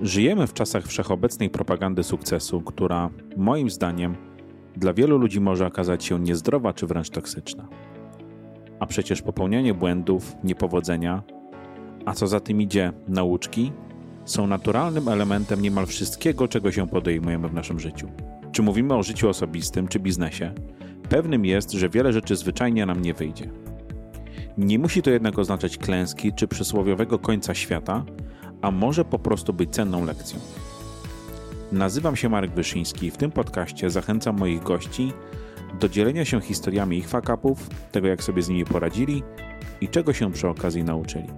Żyjemy w czasach wszechobecnej propagandy sukcesu, która moim zdaniem dla wielu ludzi może okazać się niezdrowa czy wręcz toksyczna. A przecież popełnianie błędów, niepowodzenia, a co za tym idzie, nauczki, są naturalnym elementem niemal wszystkiego, czego się podejmujemy w naszym życiu. Czy mówimy o życiu osobistym czy biznesie, pewnym jest, że wiele rzeczy zwyczajnie nam nie wyjdzie. Nie musi to jednak oznaczać klęski czy przysłowiowego końca świata, a może po prostu być cenną lekcją. Nazywam się Marek Wyszyński i w tym podcaście zachęcam moich gości do dzielenia się historiami ich fakapów, tego jak sobie z nimi poradzili i czego się przy okazji nauczyli.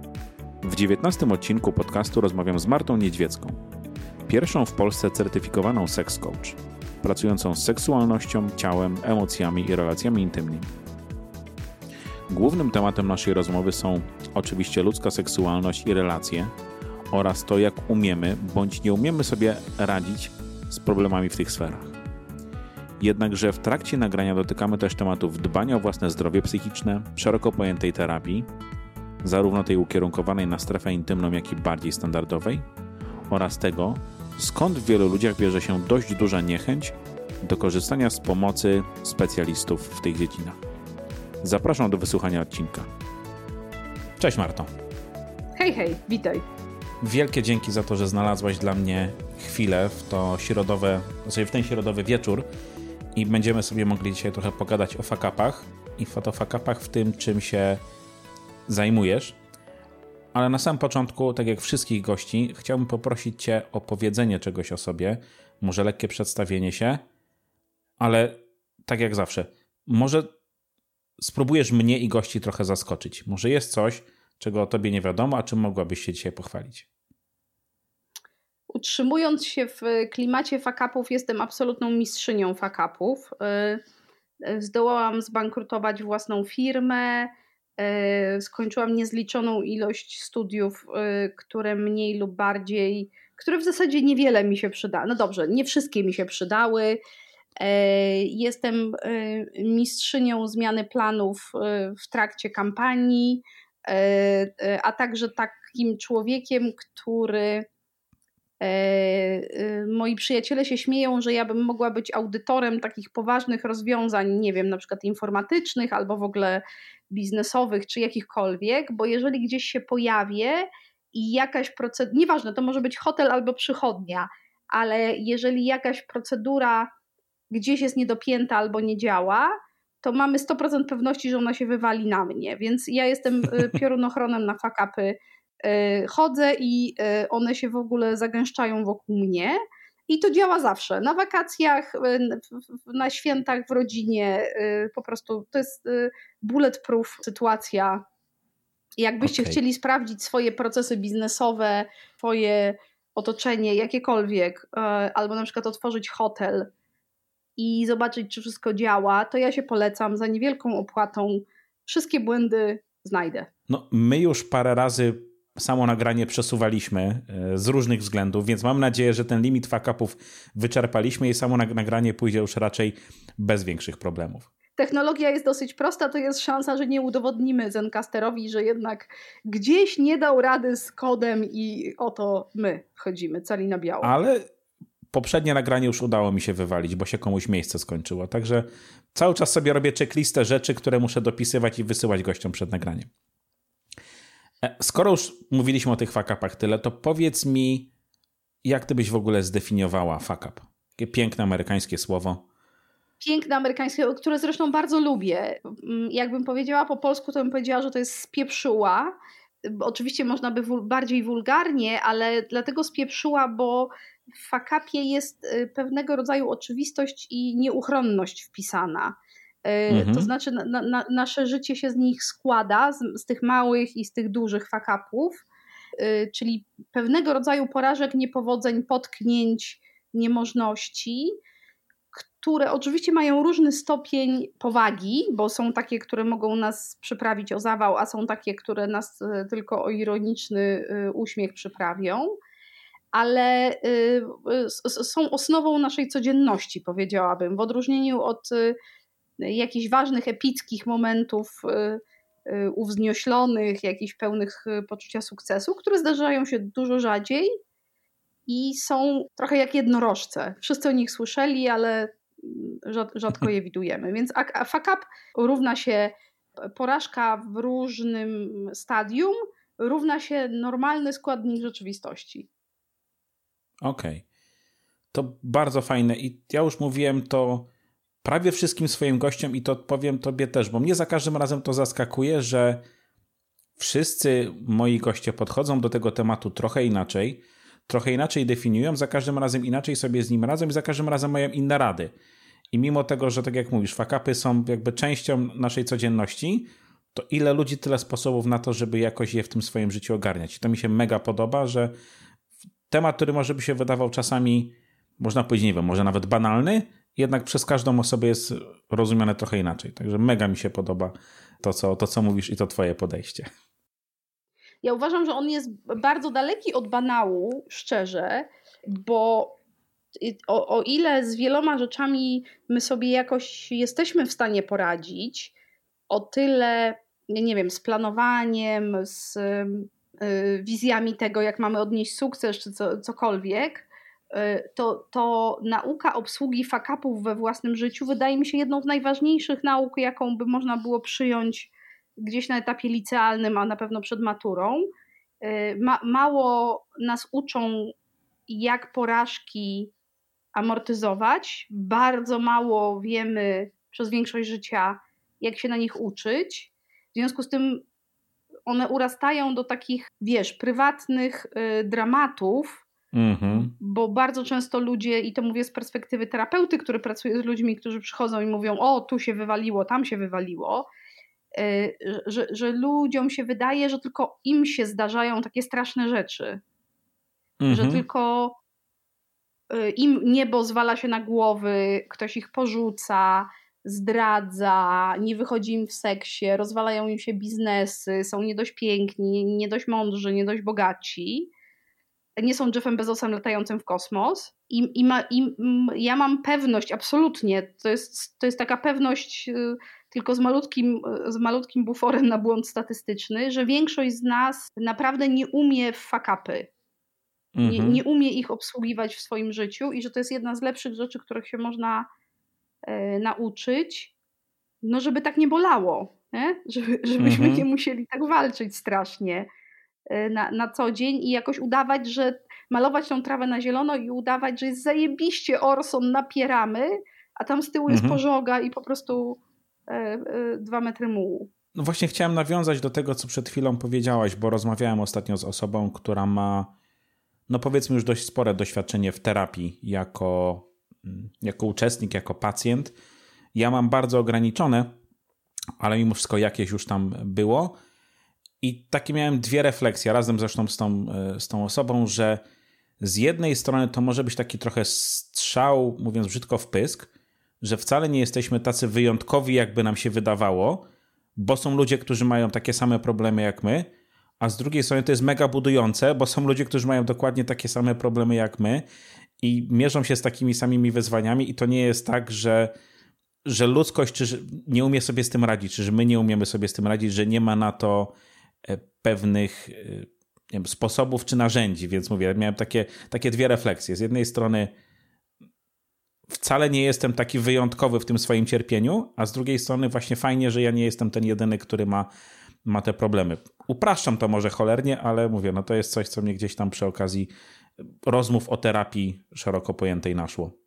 W 19 odcinku podcastu rozmawiam z Martą Niedźwiecką, pierwszą w Polsce certyfikowaną seks coach, pracującą z seksualnością, ciałem, emocjami i relacjami intymnymi. Głównym tematem naszej rozmowy są oczywiście ludzka seksualność i relacje oraz to, jak umiemy bądź nie umiemy sobie radzić z problemami w tych sferach. Jednakże w trakcie nagrania dotykamy też tematów dbania o własne zdrowie psychiczne, szeroko pojętej terapii, zarówno tej ukierunkowanej na strefę intymną, jak i bardziej standardowej, oraz tego, skąd w wielu ludziach bierze się dość duża niechęć do korzystania z pomocy specjalistów w tych dziedzinach. Zapraszam do wysłuchania odcinka. Cześć Marto. Hej, hej, witaj. Wielkie dzięki za to, że znalazłaś dla mnie chwilę w to środowe, znaczy w ten środowy wieczór i będziemy sobie mogli dzisiaj trochę pogadać o fakapach i fotofakapach w tym, czym się zajmujesz. Ale na samym początku, tak jak wszystkich gości, chciałbym poprosić Cię o powiedzenie czegoś o sobie, może lekkie przedstawienie się, ale tak jak zawsze, może spróbujesz mnie i gości trochę zaskoczyć. Może jest coś, czego o Tobie nie wiadomo, a czym mogłabyś się dzisiaj pochwalić? Utrzymując się w klimacie fakapów, jestem absolutną mistrzynią fakapów. Y, zdołałam zbankrutować własną firmę, y, skończyłam niezliczoną ilość studiów, y, które mniej lub bardziej, które w zasadzie niewiele mi się przydały. No dobrze, nie wszystkie mi się przydały. Jestem mistrzynią zmiany planów w trakcie kampanii, a także takim człowiekiem, który E, moi przyjaciele się śmieją, że ja bym mogła być audytorem takich poważnych rozwiązań, nie wiem, na przykład informatycznych albo w ogóle biznesowych czy jakichkolwiek, bo jeżeli gdzieś się pojawię i jakaś procedura, nieważne, to może być hotel albo przychodnia, ale jeżeli jakaś procedura gdzieś jest niedopięta albo nie działa, to mamy 100% pewności, że ona się wywali na mnie. Więc ja jestem y, piorunochronem na fakapy E, chodzę i e, one się w ogóle zagęszczają wokół mnie. I to działa zawsze. Na wakacjach, e, na świętach, w rodzinie. Po prostu to jest bulletproof sytuacja. Jakbyście okay. chcieli sprawdzić swoje procesy biznesowe, swoje otoczenie, jakiekolwiek, albo na przykład otworzyć hotel i zobaczyć, czy wszystko działa, to ja się polecam za niewielką opłatą. Wszystkie błędy znajdę. No, my już parę razy samo nagranie przesuwaliśmy e, z różnych względów, więc mam nadzieję, że ten limit fakapów wyczerpaliśmy i samo nagranie pójdzie już raczej bez większych problemów. Technologia jest dosyć prosta, to jest szansa, że nie udowodnimy Zencasterowi, że jednak gdzieś nie dał rady z kodem i oto my wchodzimy cali na biało. Ale poprzednie nagranie już udało mi się wywalić, bo się komuś miejsce skończyło. Także cały czas sobie robię checklistę rzeczy, które muszę dopisywać i wysyłać gościom przed nagraniem. E, skoro już mówiliśmy o tych fakapach tyle, to powiedz mi, jak ty byś w ogóle zdefiniowała fakap? Piękne amerykańskie słowo. Piękne amerykańskie, które zresztą bardzo lubię. Mm, jakbym powiedziała po polsku, to bym powiedziała, że to jest spieprzyła. Oczywiście można by bardziej wulgarnie, ale dlatego spieprzyła, bo w fakapie jest y, pewnego rodzaju oczywistość i nieuchronność wpisana. E, mhm. To znaczy, na, na, nasze życie się z nich składa, z, z tych małych i z tych dużych fakapów, e, czyli pewnego rodzaju porażek, niepowodzeń, potknięć, niemożności, które oczywiście mają różny stopień powagi, bo są takie, które mogą nas przyprawić o zawał, a są takie, które nas tylko o ironiczny uśmiech przyprawią ale są osnową naszej codzienności, powiedziałabym, w odróżnieniu od jakichś ważnych, epickich momentów y, y, uwznioślonych, jakichś pełnych y, poczucia sukcesu, które zdarzają się dużo rzadziej. i są trochę jak jednorożce. Wszyscy o nich słyszeli, ale rzadko je widujemy. Więc fuck up równa się porażka w różnym stadium, równa się normalny składnik rzeczywistości. Okej. Okay. To bardzo fajne i ja już mówiłem to prawie wszystkim swoim gościom i to powiem tobie też, bo mnie za każdym razem to zaskakuje, że wszyscy moi goście podchodzą do tego tematu trochę inaczej, trochę inaczej definiują, za każdym razem inaczej sobie z nim radzą i za każdym razem mają inne rady. I mimo tego, że tak jak mówisz, fakapy są jakby częścią naszej codzienności, to ile ludzi, tyle sposobów na to, żeby jakoś je w tym swoim życiu ogarniać. I to mi się mega podoba, że temat, który może by się wydawał czasami, można powiedzieć, nie wiem, może nawet banalny, jednak przez każdą osobę jest rozumiane trochę inaczej. Także mega mi się podoba to, co, to, co mówisz i to twoje podejście. Ja uważam, że on jest bardzo daleki od banału, szczerze, bo o, o ile z wieloma rzeczami my sobie jakoś jesteśmy w stanie poradzić, o tyle, nie wiem, z planowaniem, z wizjami tego, jak mamy odnieść sukces czy co, cokolwiek, y, to, to nauka obsługi fakapów we własnym życiu wydaje mi się jedną z najważniejszych nauk, jaką by można było przyjąć gdzieś na etapie licealnym, a na pewno przed maturą. Y, ma, mało nas uczą, jak porażki amortyzować. Bardzo mało wiemy przez większość życia, jak się na nich uczyć. W związku z tym one urastają do takich, wiesz, prywatnych y, dramatów, mhm. bo bardzo często ludzie, i to mówię z perspektywy terapeuty, który pracuje z ludźmi, którzy przychodzą i mówią: O, tu się wywaliło, tam się wywaliło. Y, że, że ludziom się wydaje, że tylko im się zdarzają takie straszne rzeczy. Mhm. Że tylko Y, im niebo zwala się na głowy, ktoś ich porzuca, zdradza, nie wychodzi im w seksie, rozwalają im się biznesy, są nie dość piękni, nie dość mądrzy, nie dość bogaci, nie są Jeffem Bezosem latającym w kosmos. I, i, ma, i ja mam pewność, absolutnie, to jest, to jest taka pewność y, tylko z malutkim, z malutkim buforem na błąd statystyczny, że większość z nas naprawdę nie umie w fakapy nie, mhm. nie umie ich obsługiwać w swoim życiu i że to jest jedna z lepszych rzeczy, których się można nauczyć, no żeby tak nie bolało, nie? Żeby, żebyśmy mhm. nie musieli tak walczyć strasznie e, na, na co dzień i jakoś udawać, że malować tą trawę na zielono i udawać, że jest zajebiście Orson, napieramy, a tam z tyłu mhm. jest pożoga i po prostu e, e, dwa metry mułu. No właśnie chciałem nawiązać do tego, co przed chwilą powiedziałaś, bo rozmawiałem ostatnio z osobą, która ma no powiedzmy już dość spore doświadczenie w terapii jako, jako uczestnik, jako pacjent. Ja mam bardzo ograniczone, ale mimo wszystko jakieś już tam było. I takie miałem dwie refleksje, razem zresztą z tą, e, z tą osobą, że z jednej strony to może być taki trochę strzał, mówiąc brzydko, w pysk, że wcale nie jesteśmy tacy wyjątkowi, jakby nam się wydawało, bo są ludzie, którzy mają takie same problemy jak my, a z drugiej strony to jest mega budujące, bo są ludzie, którzy mają dokładnie takie same problemy jak my i mierzą się z takimi samymi wyzwaniami i to nie jest tak, że że ludzkość czy nie umie sobie z tym radzić, czy że my nie umiemy sobie z tym radzić, że nie ma na to e, pewnych e, wiem, sposobów czy narzędzi, więc mówię, miałem takie, takie dwie refleksje. Z jednej strony wcale nie jestem taki wyjątkowy w tym swoim cierpieniu, a z drugiej strony właśnie fajnie, że ja nie jestem ten jedyny, który ma ma te problemy. Upraszczam to może cholernie, ale mówię, no to jest coś, co mnie gdzieś tam przy okazji rozmów o terapii szeroko pojętej naszło.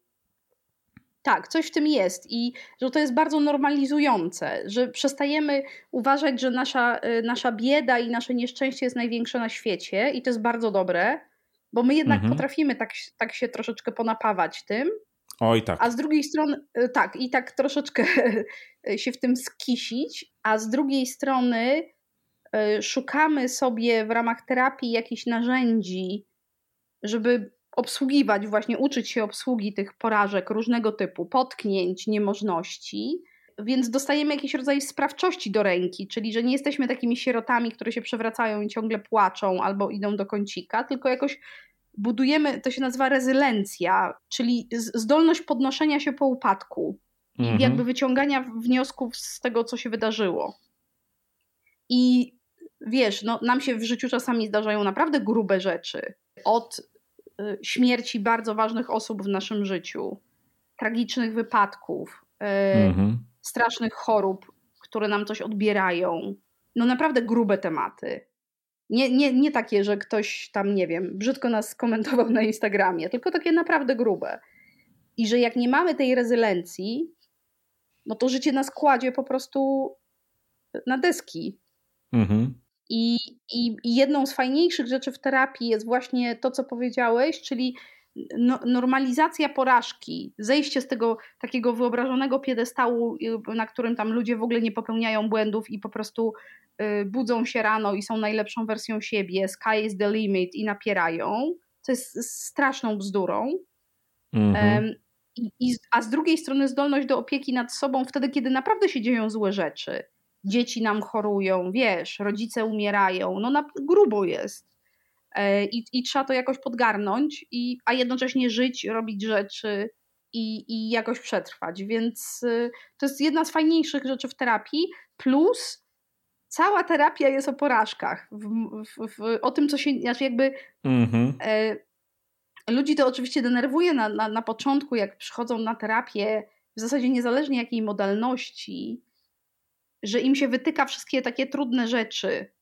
Tak, coś w tym jest i że to jest bardzo normalizujące, że przestajemy uważać, że nasza, y, nasza bieda i nasze nieszczęście jest największe na świecie i to jest bardzo dobre, bo my jednak mhm. potrafimy tak, tak się troszeczkę ponapawać tym. Oj, tak. A z drugiej strony, y, tak, i tak troszeczkę się w tym skisić, a z drugiej strony y, szukamy sobie w ramach terapii jakichś narzędzi, żeby obsługiwać, właśnie uczyć się obsługi tych porażek różnego typu, potknięć, niemożności. Więc dostajemy jakiś rodzaj sprawczości do ręki, czyli że nie jesteśmy takimi sierotami, które się przewracają i ciągle płaczą albo idą do kącika, tylko jakoś budujemy, to się nazywa rezylencja, czyli zdolność podnoszenia się po upadku mhm. i jakby wyciągania wniosków z tego, co się wydarzyło. I wiesz, no, nam się w życiu czasami zdarzają naprawdę grube rzeczy. Od śmierci bardzo ważnych osób w naszym życiu, tragicznych wypadków, y, mhm. strasznych chorób, które nam coś odbierają. No naprawdę grube tematy. Nie, nie, nie takie, że ktoś tam, nie wiem, brzydko nas skomentował na Instagramie, tylko takie naprawdę grube. I że jak nie mamy tej rezylencji, no to życie nas kładzie po prostu na deski. Mhm. I, i, I jedną z fajniejszych rzeczy w terapii jest właśnie to, co powiedziałeś, czyli no, normalizacja porażki, zejście z tego takiego wyobrażonego piedestału, y, na którym tam ludzie w ogóle nie popełniają błędów i po prostu y, budzą się rano i są najlepszą wersją siebie, sky is the limit i napierają, co jest straszną bzdurą. Mhm. i, i, a z drugiej strony zdolność do opieki nad sobą wtedy, kiedy naprawdę się dzieją złe rzeczy. Dzieci nam chorują, wiesz, rodzice umierają, no na, grubo jest. E, i, i trzeba to jakoś podgarnąć, i, a jednocześnie żyć, robić rzeczy i, i jakoś przetrwać. Więc y, to jest jedna z fajniejszych rzeczy w terapii, plus cała terapia jest o porażkach, w, w, w, o tym, co się, znaczy jakby mhm. e, ludzi to oczywiście denerwuje na, na, na początku, jak przychodzą na terapię, w zasadzie niezależnie jakiej modalności, że im się wytyka wszystkie takie trudne rzeczy,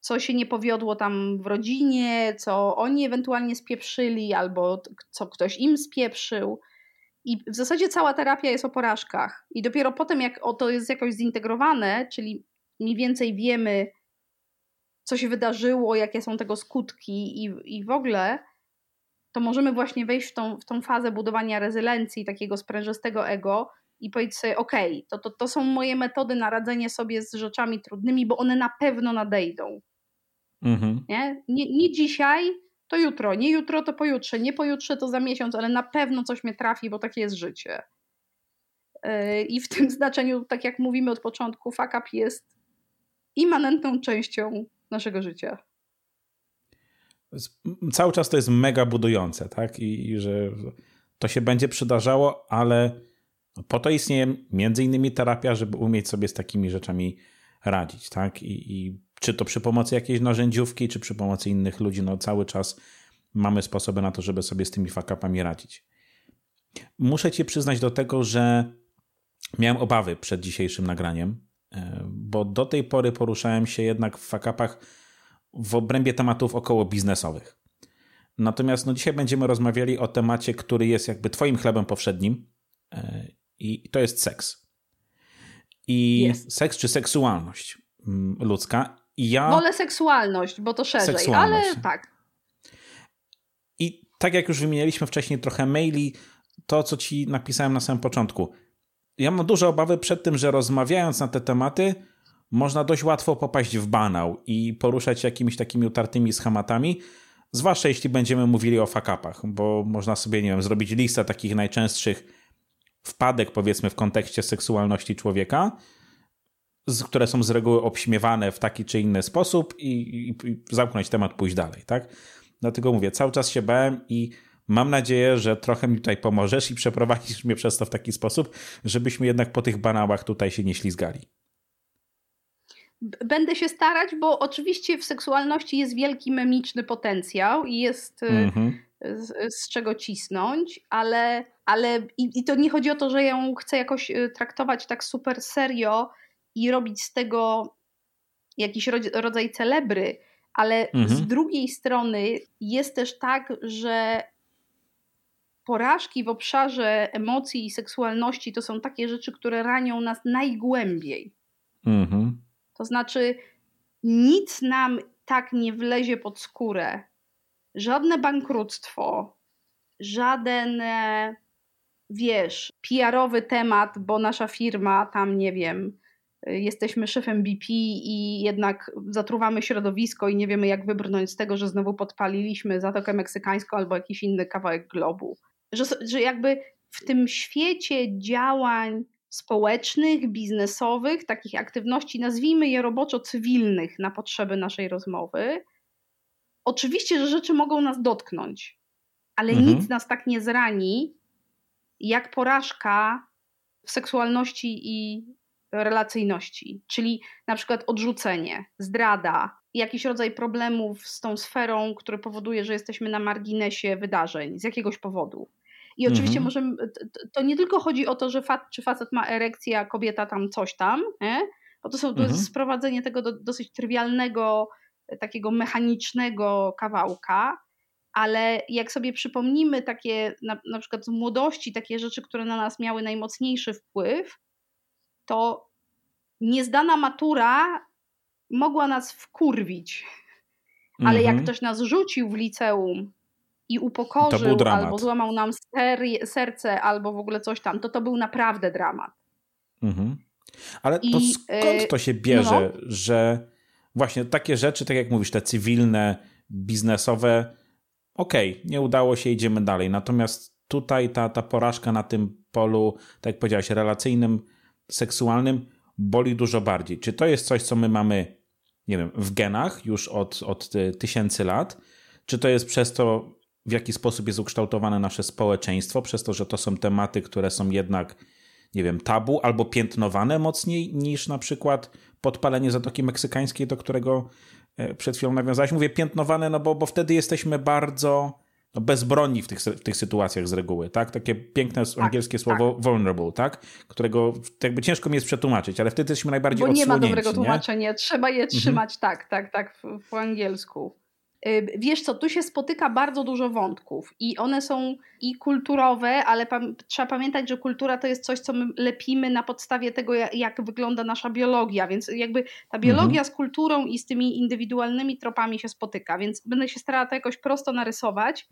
co się nie powiodło tam w rodzinie, co oni ewentualnie spieprzyli, albo co ktoś im spieprzył. I w zasadzie cała terapia jest o porażkach. I dopiero potem, jak to jest jakoś zintegrowane, czyli mniej więcej wiemy, co się wydarzyło, jakie są tego skutki i, i w ogóle, to możemy właśnie wejść w tą, w tą fazę budowania rezylencji, takiego sprężystego ego i powiedzieć sobie, ok, to, to, to są moje metody na radzenie sobie z rzeczami trudnymi, bo one na pewno nadejdą. Mhm. Nie? Nie, nie dzisiaj, to jutro, nie jutro, to pojutrze, nie pojutrze, to za miesiąc, ale na pewno coś mnie trafi, bo takie jest życie. Yy, I w tym znaczeniu, tak jak mówimy od początku, fuck up jest immanentną częścią naszego życia. Cały czas to jest mega budujące, tak? I, i że to się będzie przydarzało, ale po to istnieje między innymi terapia, żeby umieć sobie z takimi rzeczami radzić, tak? I, i czy to przy pomocy jakiejś narzędziówki, czy przy pomocy innych ludzi, no cały czas mamy sposoby na to, żeby sobie z tymi fakapami radzić. Muszę ci przyznać do tego, że miałem obawy przed dzisiejszym nagraniem, e, bo do tej pory poruszałem się jednak w fakapach w obrębie tematów około biznesowych. Natomiast no, dzisiaj będziemy rozmawiali o temacie, który jest jakby twoim chlebem powszednim e, i to jest seks. I seks czy seksualność mm, ludzka ja... Wolę seksualność, bo to szerzej, ale tak. I tak jak już wymienialiśmy wcześniej trochę maili, to co ci napisałem na samym początku. Ja mam duże obawy przed tym, że rozmawiając na te tematy, można dość łatwo popaść w banał i poruszać jakimiś takimi utartymi schematami, zwłaszcza jeśli będziemy mówili o fakapach, bo można sobie, nie wiem, zrobić listę takich najczęstszych wpadek, powiedzmy, w kontekście seksualności człowieka które są z reguły obśmiewane w taki czy inny sposób i, i, i zamknąć temat, pójść dalej, tak? Dlatego mówię, cały czas się bałem i mam nadzieję, że trochę mi tutaj pomożesz i przeprowadzisz mnie przez to w taki sposób, żebyśmy jednak po tych banałach tutaj się nie ślizgali. Będę się starać, bo oczywiście w seksualności jest wielki memiczny potencjał i jest mm -hmm. Z, z, czego cisnąć, ale, ale i, i, to nie chodzi o to, że ją chcę jakoś y, traktować tak super serio, i robić z tego jakiś rodzaj celebry, ale mhm. z drugiej strony jest też tak, że porażki w obszarze emocji i seksualności to są takie rzeczy, które ranią nas najgłębiej. Mhm. To znaczy, nic nam tak nie wlezie pod skórę. Żadne bankructwo, żaden, e, wiesz, PR-owy temat, bo nasza firma tam, nie wiem, jesteśmy szefem BP i jednak zatruwamy środowisko i nie wiemy, jak wybrnąć z tego, że znowu podpaliliśmy Zatokę Meksykańską albo jakiś inny kawałek globu. Że, że jakby w tym świecie działań społecznych, biznesowych, takich aktywności, nazwijmy je roboczo cywilnych na potrzeby naszej rozmowy, oczywiście, że rzeczy mogą nas dotknąć, ale mhm. nic nas tak nie zrani, jak porażka w seksualności i relacyjności, czyli na przykład odrzucenie, zdrada, jakiś rodzaj problemów z tą sferą, który powoduje, że jesteśmy na marginesie wydarzeń z jakiegoś powodu. I oczywiście mhm. możemy, to nie tylko chodzi o to, że fat, czy facet ma erekcję, a kobieta tam coś tam, nie? bo to, są, to mhm. jest sprowadzenie tego do dosyć trywialnego, takiego mechanicznego kawałka, ale jak sobie przypomnimy takie, na, na przykład z młodości, takie rzeczy, które na nas miały najmocniejszy wpływ, to niezdana matura mogła nas wkurwić. Ale jak mhm. ktoś nas rzucił w liceum i upokorzył, albo złamał nam serce, albo w ogóle coś tam, to to był naprawdę dramat. Mhm. Ale I, to skąd y, to się bierze, no. że właśnie takie rzeczy, tak jak mówisz, te cywilne, biznesowe, okej, okay, nie udało się, idziemy dalej. Natomiast tutaj ta, ta porażka na tym polu, tak jak powiedziałeś, relacyjnym, seksualnym, boli dużo bardziej. Czy to jest coś, co my mamy, nie wiem, w genach już od, od tysięcy lat? Czy to jest przez to, w jaki sposób jest ukształtowane nasze społeczeństwo, przez to, że to są tematy, które są jednak, nie wiem, tabu albo piętnowane mocniej niż na przykład podpalenie Zatoki Meksykańskiej, do którego e, przed chwilą nawiązałeś. Mówię piętnowane, no bo, bo wtedy jesteśmy bardzo no, bezbronni w tych, w tych sytuacjach z reguły, tak? Takie piękne tak, angielskie słowo tak. vulnerable, tak? Którego jakby ciężko mi jest przetłumaczyć, ale wtedy jesteśmy najbardziej Bo nie ma dobrego tłumaczenia, trzeba je mhm. trzymać mhm. tak, tak, tak w, po angielsku. Wiesz co, tu się spotyka bardzo dużo wątków i one są i kulturowe, ale pa trzeba pamiętać, że kultura to jest coś, co my lepimy na podstawie tego, jak wygląda nasza biologia, więc jakby ta biologia mhm. z kulturą i z tymi indywidualnymi tropami się spotyka, więc będę się starała to jakoś prosto narysować,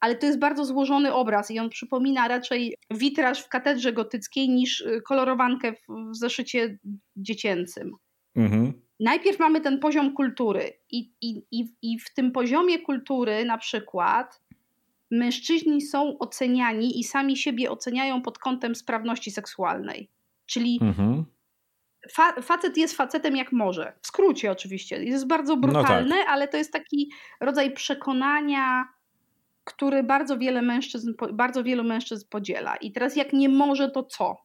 ale to jest bardzo złożony obraz i on przypomina raczej witraż w katedrze gotyckiej niż y, kolorowankę w zeszycie dziecięcym. Mhm najpierw mamy ten poziom kultury i, i, i, i w tym poziomie kultury na przykład mężczyźni są oceniani i sami siebie oceniają pod kątem sprawności seksualnej. Czyli mhm. fa facet jest facetem jak może. W skrócie oczywiście. Jest bardzo brutalne, no tak. ale to jest taki rodzaj przekonania, który bardzo wiele mężczyzn, bardzo wielu mężczyzn podziela. I teraz jak nie może, to co?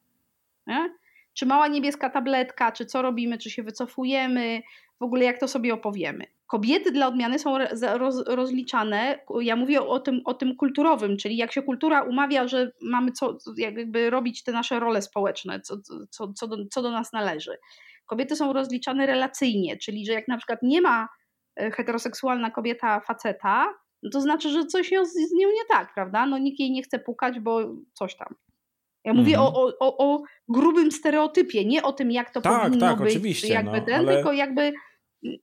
Nie? Czy mała niebieska tabletka, czy co robimy, czy się wycofujemy, w ogóle jak to sobie opowiemy. Kobiety dla odmiany są roz, rozliczane, ja mówię o tym, o tym kulturowym, czyli jak się kultura umawia, że mamy co, jakby robić te nasze role społeczne, co, co, co, do, co do nas należy. Kobiety są rozliczane relacyjnie, czyli że jak na przykład nie ma e, heteroseksualna kobieta faceta, no to znaczy, że coś z nią nie tak, prawda? No nikt jej nie chce pukać, bo coś tam. Ja mówię mhm. o, o, o grubym stereotypie, nie o tym, jak to tak, powinno tak, być, oczywiście, jakby no, ten, ale... tylko jakby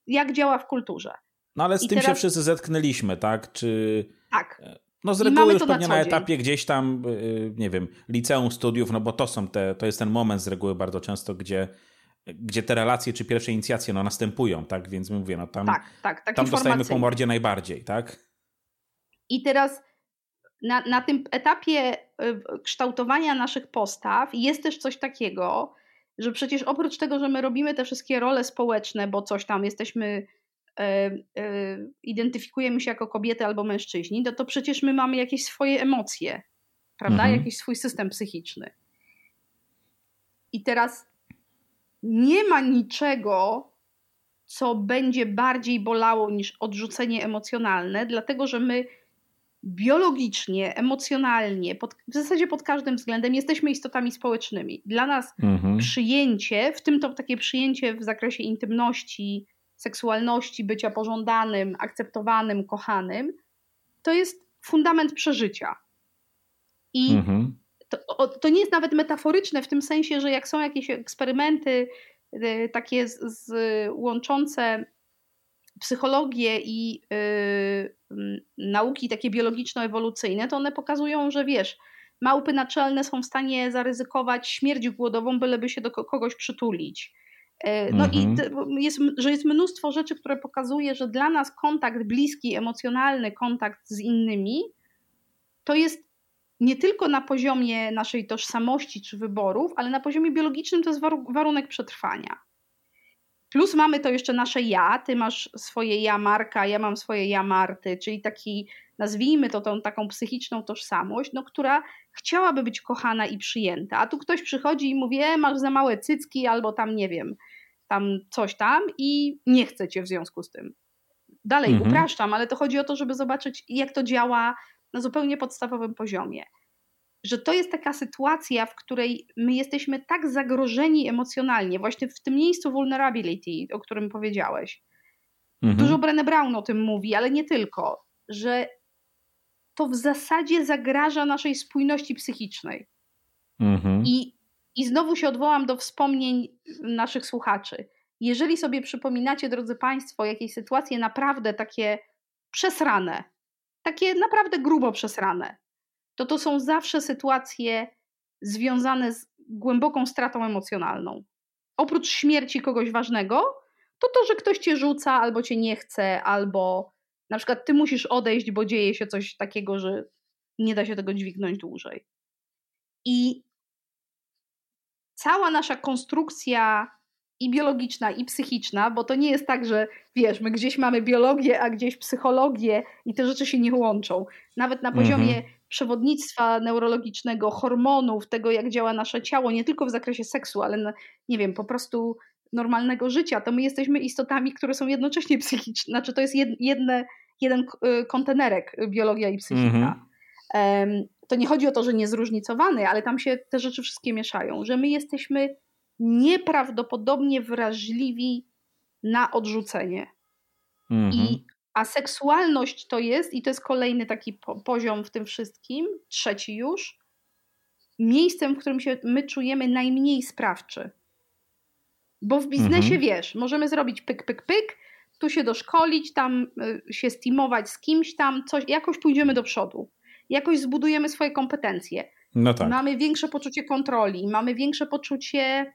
jak działa w kulturze. No ale z I tym teraz... się wszyscy zetknęliśmy, tak? Czy... Tak. E, no z reguły już pewnie na, na, etapie gdzieś tam, e, nie wiem, liceum, studiów, no bo to są te, to jest ten moment z reguły bardzo często, gdzie gdzie te relacje czy pierwsze inicjacje no, następują, tak? Więc mówię, no tam, tak, tak, tam dostajemy po mordzie najbardziej, tak? I teraz na, na tym etapie kształtowania naszych postaw jest też coś takiego, że przecież oprócz tego, że my robimy te wszystkie role społeczne, bo coś tam jesteśmy, e, e, identyfikujemy się jako kobiety albo mężczyźni, to, to przecież my mamy jakieś swoje emocje, prawda? Mhm. Jakiś swój system psychiczny. I teraz nie ma niczego, co będzie bardziej bolało niż odrzucenie emocjonalne, dlatego że my biologicznie, emocjonalnie, pod, w zasadzie pod każdym względem jesteśmy istotami społecznymi. Dla nas mhm. przyjęcie, w tym to takie przyjęcie w zakresie intymności, seksualności, bycia pożądanym, akceptowanym, kochanym, to jest fundament przeżycia. I mhm. to, to, nie jest nawet metaforyczne w tym sensie, że jak są jakieś eksperymenty y, takie z, z łączące psychologię i yy, nauki takie biologiczno-ewolucyjne, to one pokazują, że wiesz, małpy naczelne są w stanie zaryzykować śmierć głodową, byleby się do kogoś przytulić. Y, no mhm. i jest, że jest mnóstwo rzeczy, które pokazuje, że dla nas kontakt bliski, emocjonalny kontakt z innymi, to jest nie tylko na poziomie naszej tożsamości czy wyborów, ale na poziomie biologicznym to jest warunek przetrwania. Plus mamy to jeszcze nasze ja, ty masz swoje ja Marka, ja mam swoje ja Marty, czyli taki, nazwijmy to tą taką psychiczną tożsamość, no, która chciałaby być kochana i przyjęta. A tu ktoś przychodzi i mówi, e, masz za małe cycki albo tam, nie wiem, tam coś tam i nie chce cię w związku z tym. Dalej mhm. upraszczam, ale to chodzi o to, żeby zobaczyć, jak to działa na zupełnie podstawowym poziomie. Że to jest taka sytuacja, w której my jesteśmy tak zagrożeni emocjonalnie, właśnie w tym miejscu vulnerability, o którym powiedziałeś. Mhm. Dużo Brené Brown o tym mówi, ale nie tylko, że to w zasadzie zagraża naszej spójności psychicznej. Mhm. I, I znowu się odwołam do wspomnień naszych słuchaczy. Jeżeli sobie przypominacie, drodzy Państwo, jakieś sytuacje naprawdę takie przesrane, takie naprawdę grubo przesrane, to to są zawsze sytuacje związane z głęboką stratą emocjonalną. Oprócz śmierci kogoś ważnego, to to, że ktoś cię rzuca, albo cię nie chce, albo na przykład ty musisz odejść, bo dzieje się coś takiego, że nie da się tego dźwignąć dłużej. I cała nasza konstrukcja i biologiczna, i psychiczna, bo to nie jest tak, że wiesz, my gdzieś mamy biologię, a gdzieś psychologię i te rzeczy się nie łączą. Nawet na poziomie mhm. Przewodnictwa neurologicznego, hormonów, tego jak działa nasze ciało, nie tylko w zakresie seksu, ale nie wiem, po prostu normalnego życia, to my jesteśmy istotami, które są jednocześnie psychiczne, znaczy to jest jedne, jeden y, kontenerek y, biologia i psychika. Mhm. To nie chodzi o to, że niezróżnicowany, ale tam się te rzeczy wszystkie mieszają, że my jesteśmy nieprawdopodobnie wrażliwi na odrzucenie. Mhm. I, a seksualność to jest, i to jest kolejny taki po, poziom w tym wszystkim, trzeci już, miejscem, w którym się my czujemy najmniej sprawczy. Bo w biznesie mhm. wiesz, możemy zrobić pyk, pyk, pyk, tu się doszkolić, tam y, się steamować z kimś tam, coś, jakoś pójdziemy do przodu. Jakoś zbudujemy swoje kompetencje. No tak. Mamy większe poczucie kontroli, mamy większe poczucie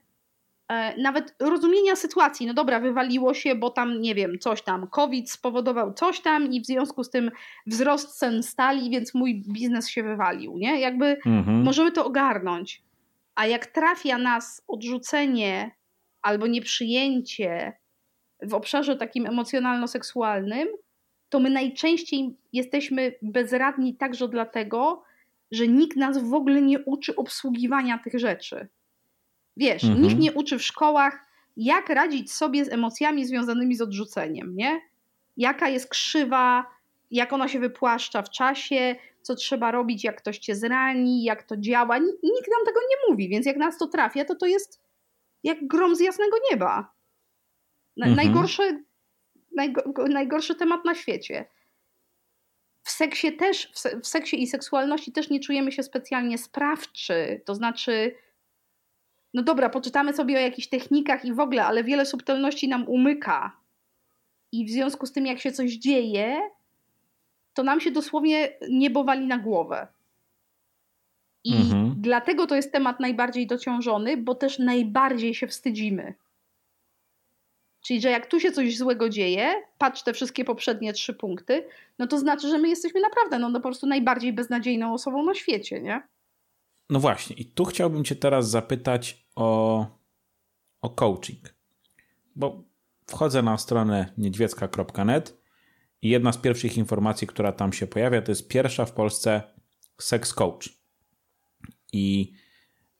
nawet rozumienia sytuacji. No dobra, wywaliło się, bo tam, nie wiem, coś tam, COVID spowodował coś tam i w związku z tym wzrost cen stali, więc mój biznes się wywalił, nie? Jakby mhm. możemy to ogarnąć. A jak trafia nas odrzucenie albo nieprzyjęcie w obszarze takim emocjonalno-seksualnym, to my najczęściej jesteśmy bezradni także dlatego, że nikt nas w ogóle nie uczy obsługiwania tych rzeczy. Wiesz, mhm. nikt nie uczy w szkołach, jak radzić sobie z emocjami związanymi z odrzuceniem, nie? Jaka jest krzywa, jak ona się wypłaszcza w czasie, co trzeba robić, jak ktoś cię zrani, jak to działa. Nikt nam tego nie mówi, więc jak nas to trafia, to to jest jak grom z jasnego nieba. mhm. Najgorszy, najgorszy temat na świecie. W seksie też, w seksie i seksualności też nie czujemy się specjalnie sprawczy. To znaczy, no dobra, poczytamy sobie o jakichś technikach i w ogóle, ale wiele subtelności nam umyka. I w związku z tym, jak się coś dzieje, to nam się dosłownie niebo wali na głowę. I mhm. dlatego to jest temat najbardziej dociążony, bo też najbardziej się wstydzimy. Czyli, że jak tu się coś złego dzieje, patrz te wszystkie poprzednie trzy punkty, no to znaczy, że my jesteśmy naprawdę no, no po prostu najbardziej beznadziejną osobą na świecie, nie? No właśnie, i tu chciałbym Cię teraz zapytać o, o coaching. Bo wchodzę na stronę niedźwiecka.net i jedna z pierwszych informacji, która tam się pojawia, to jest pierwsza w Polsce sex coach. I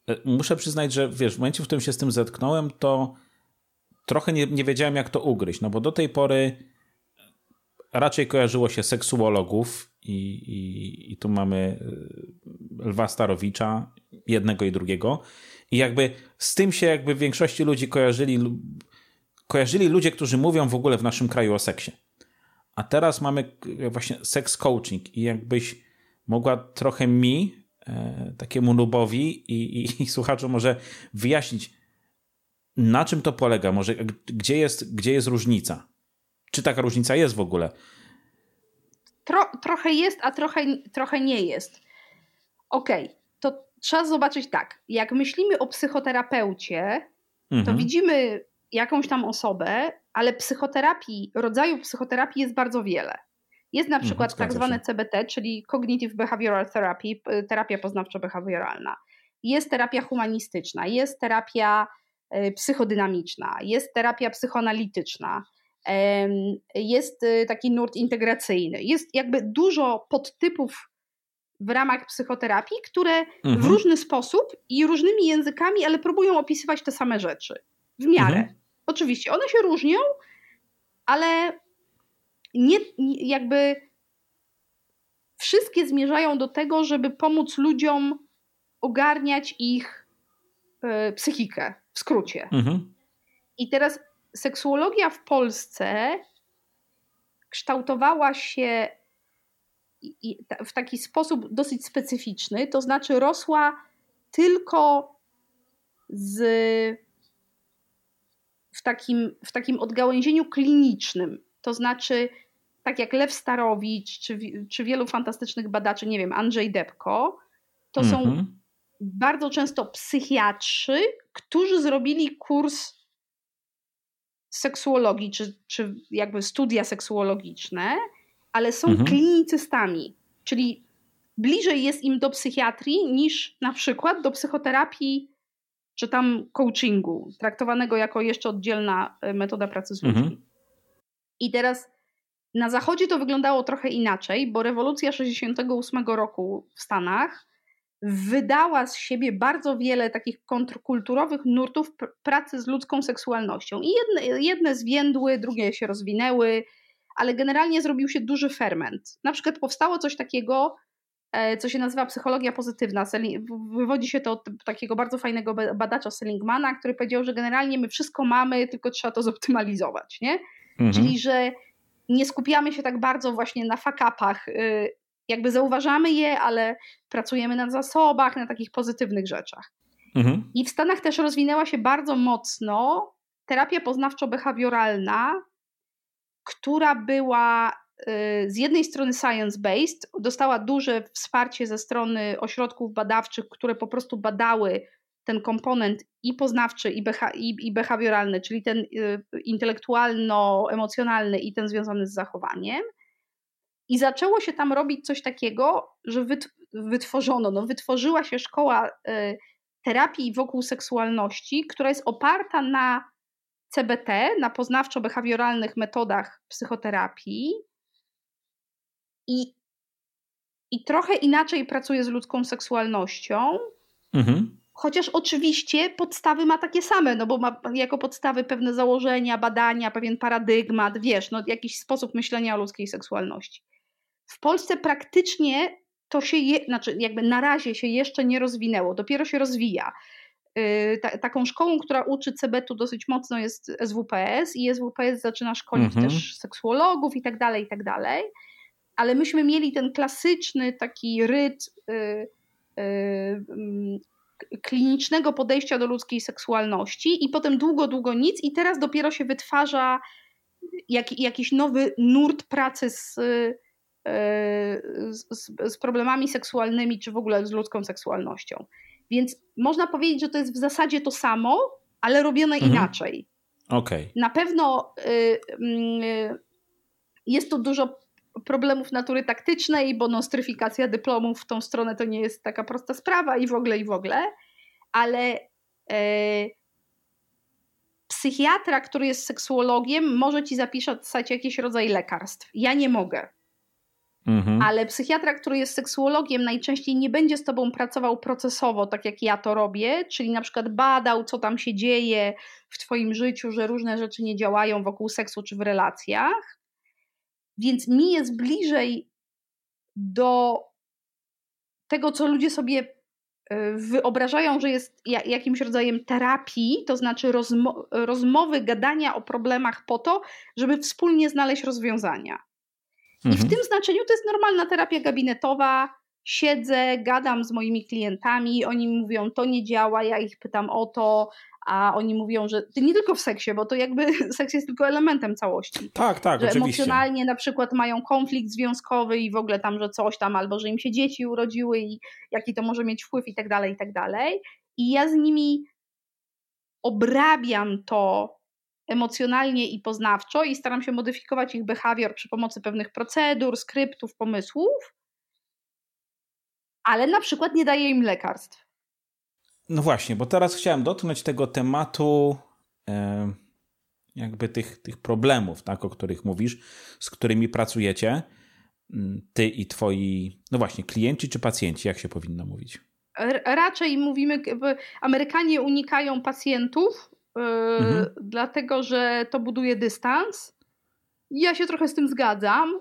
e, muszę przyznać, że wiesz, w momencie, w którym się z tym zetknąłem, to trochę nie, nie wiedziałem, jak to ugryźć, no bo do tej pory raczej kojarzyło się seksuologów i, i, i tu mamy e, Lwa Starowicza, jednego i drugiego. I jakby z tym się jakby w większości ludzi kojarzyli, kojarzyli ludzie, którzy mówią w ogóle w naszym kraju o seksie. A teraz mamy właśnie sex coaching i jakbyś mogła trochę mi E, takiemu nubowi i, i, i słuchaczu może wyjaśnić, na czym to polega, może gdzie jest, gdzie jest różnica? Czy taka różnica jest w ogóle? Tro, trochę jest, a trochę, trochę nie jest. Okej, okay, trzeba zobaczyć tak. Jak myślimy o psychoterapeucie, mhm. to widzimy jakąś tam osobę, ale psychoterapii, rodzaju psychoterapii jest bardzo wiele. Jest na mhm, przykład mhm, tak zwane CBT, czyli Cognitive Behavioral Therapy, terapia poznawczo-behawioralna. Jest terapia humanistyczna, jest terapia e, psychodynamiczna, jest terapia psychoanalityczna, jest e, taki nurt integracyjny. Jest jakby dużo podtypów w ramach psychoterapii, które mhm. w różny sposób i różnymi językami, ale próbują opisywać te same rzeczy. W miarę. Mhm. Oczywiście, one się różnią, ale nie, jakby wszystkie zmierzają do tego, żeby pomóc ludziom ogarniać ich y, psychikę, w skrócie. Mhm. I teraz seksuologia w Polsce kształtowała się w taki sposób dosyć specyficzny, to znaczy rosła tylko z, w, takim, w takim odgałęzieniu klinicznym. To znaczy, tak jak Lew Starowicz, czy, czy wielu fantastycznych badaczy, nie wiem, Andrzej Depko, to są mhm. bardzo często psychiatrzy, którzy zrobili kurs seksuologii, czy, czy jakby studia seksuologiczne, ale są mhm. klinicystami, czyli bliżej jest im do psychiatrii niż na przykład do psychoterapii czy tam coachingu, traktowanego jako jeszcze oddzielna e, metoda pracy z ludźmi. Mhm. I teraz na Zachodzie to wyglądało trochę inaczej, bo rewolucja 68 roku w Stanach wydała z siebie bardzo wiele takich kontrkulturowych nurtów pracy z ludzką seksualnością. I jedne, jedne zwiędły, drugie się rozwinęły, ale generalnie zrobił się duży ferment. Na przykład powstało coś takiego, e, co się nazywa psychologia pozytywna. Wywodzi się to od takiego bardzo fajnego badacza Seligmana, który powiedział, że generalnie my wszystko mamy, tylko trzeba to zoptymalizować. Nie? Mhm. Czyli, że nie skupiamy się tak bardzo właśnie na fakapach, y, jakby zauważamy je, ale pracujemy na zasobach, na takich pozytywnych rzeczach. Mhm. I w Stanach też rozwinęła się bardzo mocno terapia poznawczo-behawioralna, która była y, z jednej strony science-based, dostała duże wsparcie ze strony ośrodków badawczych, które po prostu badały ten komponent i poznawczy, i, beha i, i behawioralny, czyli ten y, intelektualno-emocjonalny i ten związany z zachowaniem. I zaczęło się tam robić coś takiego, że wyt wytworzono, no, wytworzyła się szkoła y, terapii wokół seksualności, która jest oparta na CBT, na poznawczo-behawioralnych metodach psychoterapii i, i trochę inaczej pracuje z ludzką seksualnością. Mhm. Chociaż oczywiście podstawy ma takie same, no bo ma jako podstawy pewne założenia, badania, pewien paradygmat, wiesz, no jakiś sposób myślenia o ludzkiej seksualności. W Polsce praktycznie to się, je, znaczy jakby na razie się jeszcze nie rozwinęło, dopiero się rozwija. Yy, ta, taką szkołą, która uczy CBT-u dosyć mocno jest SWPS i SWPS zaczyna szkolić mhm. też seksuologów i tak dalej, i tak dalej. Ale myśmy mieli ten klasyczny taki ryt yy, yy, klinicznego podejścia do ludzkiej seksualności i potem długo, długo nic i teraz dopiero się wytwarza jak, jakiś nowy nurt pracy z, e, z, z, problemami seksualnymi, czy w ogóle z ludzką seksualnością. Więc można powiedzieć, że to jest w zasadzie to samo, ale robione mhm. inaczej. Okay. Na pewno y, y, jest tu dużo problemów natury taktycznej, bo nostryfikacja dyplomów w tą stronę to nie jest taka prosta sprawa i w ogóle, i w ogóle, ale e, psychiatra, który jest seksuologiem, może ci zapisać jakiś rodzaj lekarstw. Ja nie mogę. Mhm. Ale psychiatra, który jest seksuologiem, najczęściej nie będzie z tobą pracował procesowo, tak jak ja to robię, czyli na przykład badał, co tam się dzieje w twoim życiu, że różne rzeczy nie działają wokół seksu czy w relacjach, więc mi jest bliżej do tego, co ludzie sobie e, wyobrażają, że jest jakimś rodzajem terapii, to znaczy rozmo rozmowy, gadania o problemach po to, żeby wspólnie znaleźć rozwiązania. Mhm. I w mhm. tym znaczeniu to jest normalna terapia gabinetowa. Siedzę, gadam z moimi klientami, oni mówią, to nie działa, ja ich pytam o to, a oni mówią, że nie tylko w seksie, bo to jakby seks jest tylko elementem całości. Tak, tak, że oczywiście. emocjonalnie na przykład mają konflikt związkowy i w ogóle tam, że coś tam, albo że im się dzieci urodziły i jaki to może mieć wpływ i tak dalej, i tak dalej. I ja z nimi obrabiam to emocjonalnie i poznawczo i staram się modyfikować ich behawior przy pomocy pewnych procedur, skryptów, pomysłów, ale na przykład nie daję im lekarstw. No właśnie, bo teraz chciałem dotknąć tego tematu e, jakby tych, tych problemów, tak, o których mówisz, z którymi pracujecie, mm, ty i twoi, no właśnie, klienci czy pacjenci, jak się powinno mówić? Raczej mówimy, Amerykanie unikają pacjentów, mhm. dlatego że to buduje dystans. Ja się trochę z tym zgadzam.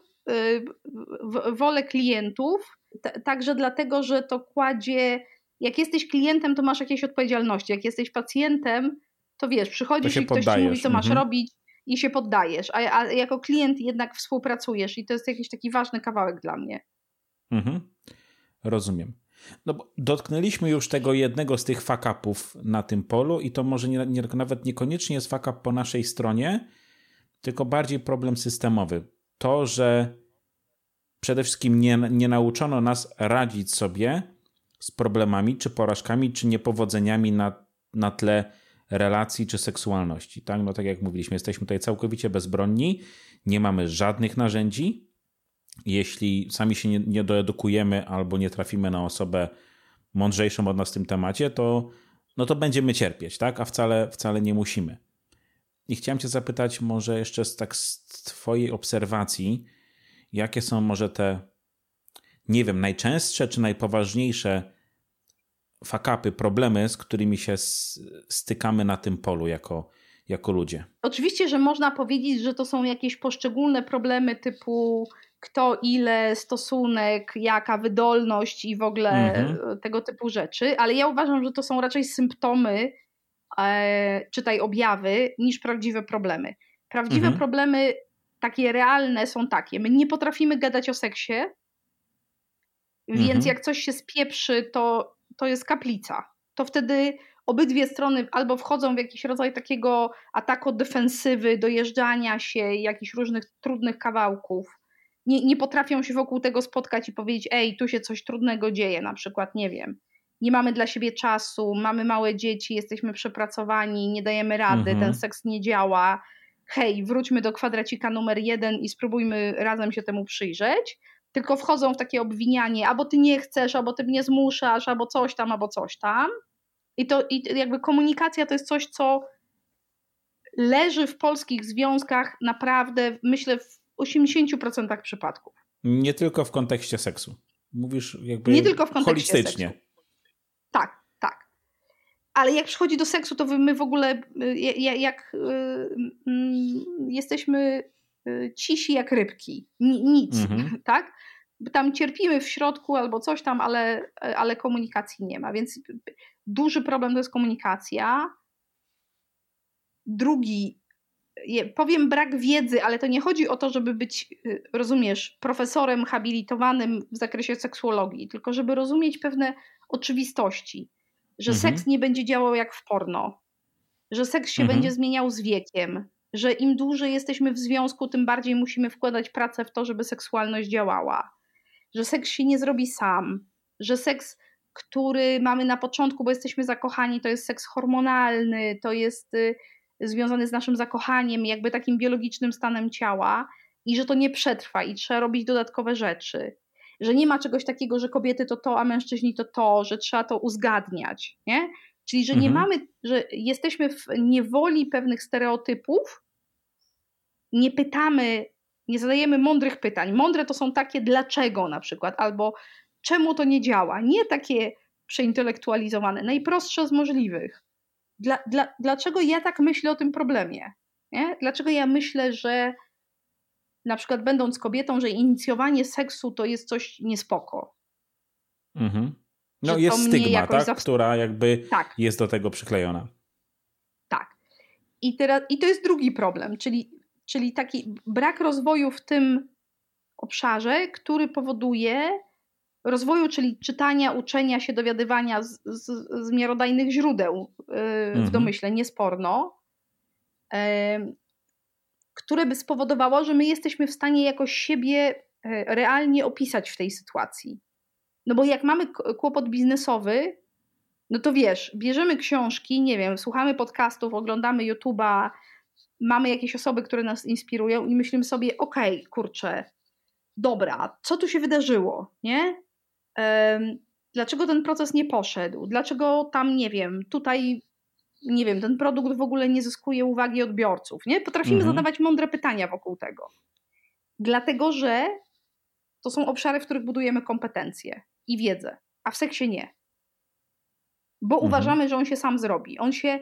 wolę klientów, także dlatego, że to kładzie. Jak jesteś klientem, to masz jakieś odpowiedzialności. Jak jesteś pacjentem, to wiesz, przychodzisz i ktoś ci mówi, co masz mhm. robić i się poddajesz, a, a, jako klient jednak współpracujesz i to jest jakiś taki ważny kawałek dla mnie. Mhm. Rozumiem. No bo dotknęliśmy już tego jednego z tych fakapów na tym polu i to może nie, nie, nawet niekoniecznie jest fakap po naszej stronie, tylko bardziej problem systemowy. To, że przede wszystkim nie, nie nauczono nas radzić sobie z problemami, czy porażkami, czy niepowodzeniami na, na tle relacji czy seksualności. Tak? No tak jak mówiliśmy, jesteśmy tutaj całkowicie bezbronni, nie mamy żadnych narzędzi. Jeśli sami się nie, nie doedukujemy albo nie trafimy na osobę mądrzejszą od nas w tym temacie, to, no to będziemy cierpieć, tak? a wcale, wcale nie musimy. I chciałem Cię zapytać, może jeszcze z, tak z Twojej obserwacji, jakie są może te, nie wiem, najczęstsze czy najpoważniejsze fakapy, problemy, z którymi się stykamy na tym polu jako, jako ludzie. Oczywiście, że można powiedzieć, że to są jakieś poszczególne problemy typu kto, ile, stosunek, jaka wydolność i w ogóle mhm. tego typu rzeczy, ale ja uważam, że to są raczej symptomy, e, czytaj objawy, niż prawdziwe problemy. Prawdziwe mhm. problemy, takie realne, są takie. My nie potrafimy gadać o seksie, więc mhm. jak coś się spieprzy, to to jest kaplica. To wtedy obydwie strony albo wchodzą w jakiś rodzaj takiego ataku defensywy, dojeżdżania się, jakichś różnych trudnych kawałków. Nie, nie potrafią się wokół tego spotkać i powiedzieć: Ej, tu się coś trudnego dzieje, na przykład, nie wiem. Nie mamy dla siebie czasu, mamy małe dzieci, jesteśmy przepracowani, nie dajemy rady, mhm. ten seks nie działa. Hej, wróćmy do kwadracika numer jeden i spróbujmy razem się temu przyjrzeć tylko wchodzą w takie obwinianie, albo ty nie chcesz, albo ty mnie zmuszasz, albo coś tam, albo coś tam. I to i jakby komunikacja to jest coś, co leży w polskich związkach naprawdę, myślę, w 80% przypadków. Nie tylko w kontekście seksu. Mówisz jakby nie tylko w kontekście holistycznie. Seksu. Tak, tak. Ale jak przychodzi do seksu, to my w ogóle jak, jak yy, jesteśmy Y, cisi jak rybki. Nic, mhm. tak? Tam cierpimy w środku albo coś tam, ale, ale komunikacji nie ma. Więc duży problem to jest komunikacja. Drugi, powiem brak wiedzy, ale to nie chodzi o to, żeby być, y, rozumiesz, profesorem habilitowanym w zakresie seksuologii, tylko żeby rozumieć pewne oczywistości, że mhm. seks nie będzie działał jak w porno, że seks się mhm. będzie zmieniał z wiekiem, że im dłużej jesteśmy w związku, tym bardziej musimy wkładać pracę w to, żeby seksualność działała. Że seks się nie zrobi sam, że seks, który mamy na początku, bo jesteśmy zakochani, to jest seks hormonalny, to jest y, związany z naszym zakochaniem, jakby takim biologicznym stanem ciała, i że to nie przetrwa i trzeba robić dodatkowe rzeczy. Że nie ma czegoś takiego, że kobiety to to, a mężczyźni to to, że trzeba to uzgadniać. Nie? Czyli, że nie mhm. mamy, że jesteśmy w niewoli pewnych stereotypów, nie pytamy, nie zadajemy mądrych pytań. Mądre to są takie dlaczego na przykład, albo czemu to nie działa. Nie takie przeintelektualizowane, najprostsze z możliwych. Dla, dla, dlaczego ja tak myślę o tym problemie? Nie? Dlaczego ja myślę, że na przykład będąc kobietą, że inicjowanie seksu to jest coś niespoko. Mhm. No jest stygma, tak? która jakby tak. jest do tego przyklejona. Tak. I, teraz, I to jest drugi problem, czyli czyli taki brak rozwoju w tym obszarze, który powoduje rozwoju, czyli czytania, uczenia się, dowiadywania z, z, z miarodajnych źródeł yy, mhm. w domyśle, niesporno, yy, które by spowodowało, że my jesteśmy w stanie jakoś siebie yy, realnie opisać w tej sytuacji. No bo jak mamy kłopot biznesowy, no to wiesz, bierzemy książki, nie wiem, słuchamy podcastów, oglądamy YouTube'a, mamy jakieś osoby, które nas inspirują i myślimy sobie, okej, okay, kurczę, dobra, co tu się wydarzyło, nie? Dlaczego ten proces nie poszedł? Dlaczego tam, nie wiem, tutaj, nie wiem, ten produkt w ogóle nie zyskuje uwagi odbiorców, nie? Potrafimy mhm. zadawać mądre pytania wokół tego. Dlatego, że to są obszary, w których budujemy kompetencje i wiedzę, a w seksie nie. Bo mhm. uważamy, że on się sam zrobi. On się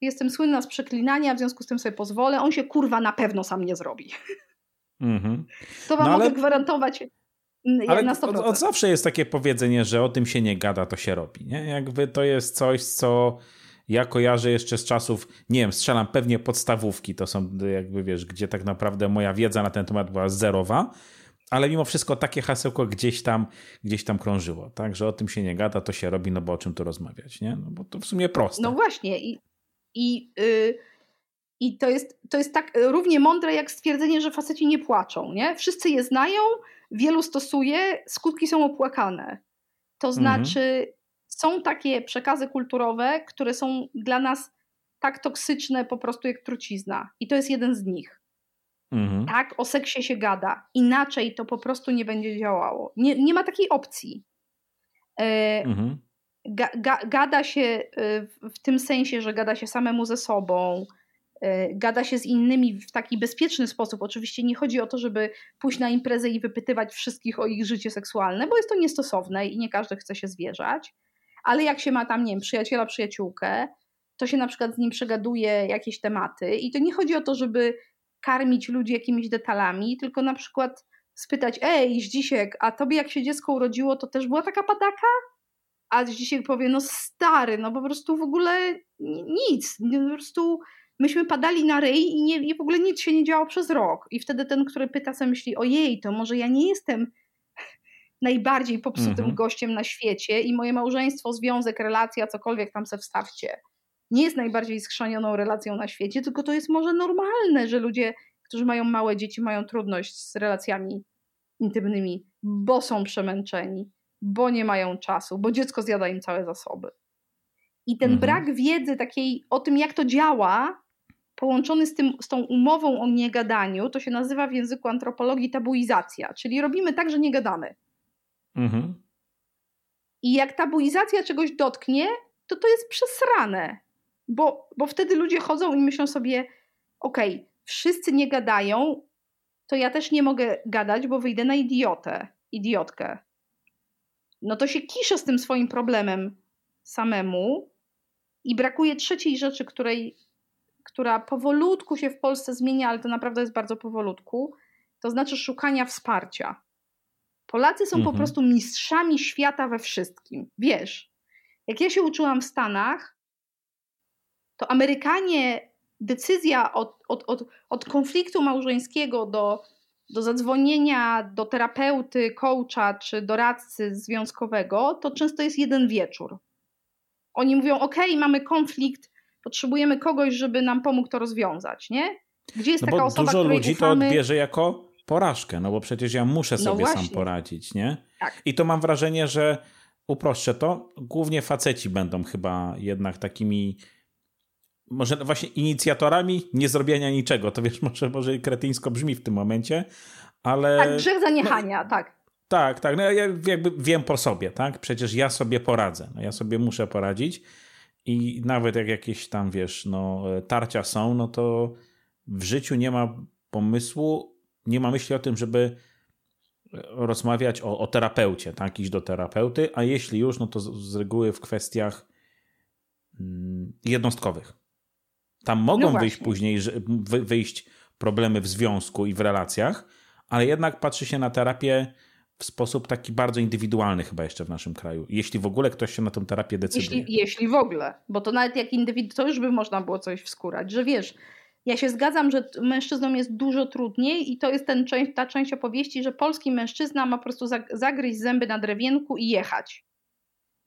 jestem słynna z przeklinania, w związku z tym sobie pozwolę, on się kurwa na pewno sam nie zrobi. Mhm. To wam no ale... mogę gwarantować ale na 100%. Od, od, zawsze jest takie powiedzenie, że o tym się nie gada, to się robi. Nie? Jakby to jest coś, co ja kojarzę jeszcze z czasów, nie wiem, strzelam pewnie podstawówki, to są jakby wiesz, gdzie tak naprawdę moja wiedza na ten temat była zerowa, ale mimo wszystko takie hasełko gdzieś tam, gdzieś tam krążyło, tak, że o tym się nie gada, to się robi, no bo o czym tu rozmawiać, nie? No bo to w sumie proste. No właśnie i, i, yy, i to, jest, to jest tak równie mądre jak stwierdzenie, że faceci nie płaczą, nie? Wszyscy je znają, wielu stosuje, skutki są opłakane. To mhm. znaczy mhm. są takie przekazy kulturowe, które są dla nas tak toksyczne po prostu jak trucizna i to jest jeden z nich. Mhm. Tak, o seksie się gada. Inaczej to po prostu nie będzie działało. Nie, nie ma takiej opcji. E, mhm. ga, ga, gada się e, w tym sensie, że gada się samemu ze sobą, gada się z innymi w taki bezpieczny sposób. Oczywiście nie chodzi o to, żeby pójść na imprezę i wypytywać wszystkich o ich życie seksualne, bo jest to niestosowne i nie każdy chce się zwierzać. Ale jak się ma tam, nie wiem, przyjaciela, przyjaciółkę, to się na przykład z nim przegaduje jakieś tematy. I to nie chodzi o to, żeby karmić ludzi jakimiś detalami, tylko na przykład spytać, ej, Zdzisiek, a tobie jak się dziecko urodziło, to też była taka padaka? A Zdzisiek powie, no stary, no po prostu w ogóle nic, po prostu myśmy padali na ryj i, nie, i w ogóle nic się nie działo przez rok. I wtedy ten, który pyta sobie myśli, ojej, to może ja nie jestem najbardziej popsutym mhm. gościem na świecie i moje małżeństwo, związek, relacja, cokolwiek tam se wstawcie nie jest najbardziej skrzanioną relacją na świecie, tylko to jest może normalne, że ludzie, którzy mają małe dzieci, mają trudność z relacjami intymnymi, bo są przemęczeni, bo nie mają czasu, bo dziecko zjada im całe zasoby. I ten mhm. brak wiedzy takiej o tym, jak to działa, połączony z, tym, z tą umową o niegadaniu, to się nazywa w języku antropologii tabuizacja, czyli robimy tak, że nie gadamy. Mhm. I jak tabuizacja czegoś dotknie, to to jest przesrane bo, bo wtedy ludzie chodzą i myślą sobie, okej, okay, wszyscy nie gadają, to ja też nie mogę gadać, bo wyjdę na idiotę, idiotkę. No to się kiszę z tym swoim problemem samemu i brakuje trzeciej rzeczy, której, która powolutku się w Polsce zmienia, ale to naprawdę jest bardzo powolutku, to znaczy szukania wsparcia. Polacy są mhm. po prostu mistrzami świata we wszystkim. Wiesz, jak ja się uczyłam w Stanach, to Amerykanie decyzja od, od, od, od konfliktu małżeńskiego do, do zadzwonienia do terapeuty, coacha czy doradcy związkowego, to często jest jeden wieczór. Oni mówią: OK, mamy konflikt, potrzebujemy kogoś, żeby nam pomógł to rozwiązać, nie? Gdzie jest no taka osoba, Dużo ludzi ufamy... to odbierze jako porażkę, no bo przecież ja muszę no sobie no sam poradzić, nie? Tak. I to mam wrażenie, że uproszczę to, głównie faceci będą chyba jednak takimi może właśnie inicjatorami niezrobienia niczego. To wiesz, może, może kretyńsko brzmi w tym momencie, ale... Tak, grzech zaniechania, no, tak. Tak, tak. No ja jakby wiem po sobie, tak? Przecież ja sobie poradzę. No ja sobie muszę poradzić i nawet jak jakieś tam, wiesz, no, tarcia są, no to w życiu nie ma pomysłu, nie ma myśli o tym, żeby rozmawiać o, o terapeucie, tak? Iść do terapeuty, a jeśli już, no to z, z reguły w kwestiach mm, jednostkowych. Tam mogą no wyjść później, wyjść problemy w związku i w relacjach, ale jednak patrzy się na terapię w sposób taki bardzo indywidualny chyba jeszcze w naszym kraju. Jeśli w ogóle ktoś się na tę terapię decyduje. Jeśli, jeśli w ogóle, bo to nawet jak indywidualny, to już by można było coś wskórać, że wiesz, ja się zgadzam, że mężczyznom jest dużo trudniej i to jest ten, ta część opowieści, że polski mężczyzna ma po prostu zagryźć zęby na drewienku i jechać.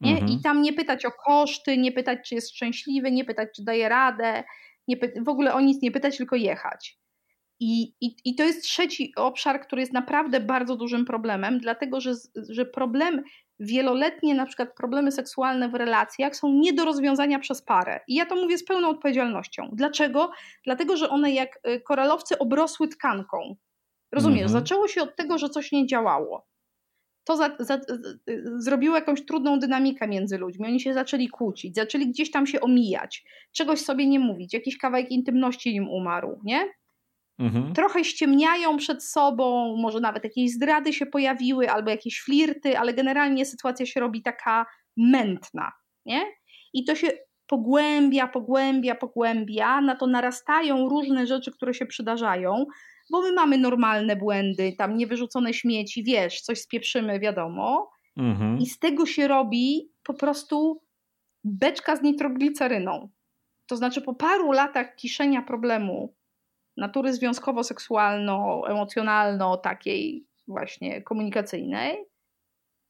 Nie? Mhm. I tam nie pytać o koszty, nie pytać, czy jest szczęśliwy, nie pytać, czy daje radę, nie, w ogóle o nic nie pytać, tylko jechać. I, i, I to jest trzeci obszar, który jest naprawdę bardzo dużym problemem, dlatego że, że problem, wieloletnie na przykład problemy seksualne w relacjach są nie do rozwiązania przez parę. I ja to mówię z pełną odpowiedzialnością. Dlaczego? Dlatego, że one jak y, koralowce obrosły tkanką. Rozumiesz? Mhm. Zaczęło się od tego, że coś nie działało to za, za, zrobiło jakąś trudną dynamikę między ludźmi. Oni się zaczęli kłócić, zaczęli gdzieś tam się omijać, czegoś sobie nie mówić, jakiś kawałek intymności im umarł, nie? Mhm. Trochę ściemniają przed sobą, może nawet jakieś zdrady się pojawiły, albo jakieś flirty, ale generalnie sytuacja się robi taka mętna, nie? I to się pogłębia, pogłębia, pogłębia, na to narastają różne rzeczy, które się przydarzają, bo my mamy normalne błędy, tam niewyrzucone śmieci, wiesz, coś spieprzymy, wiadomo. Mhm. I z tego się robi po prostu beczka z nitrogliceryną. To znaczy, po paru latach kiszenia problemu natury związkowo-seksualno-emocjonalno, takiej właśnie komunikacyjnej,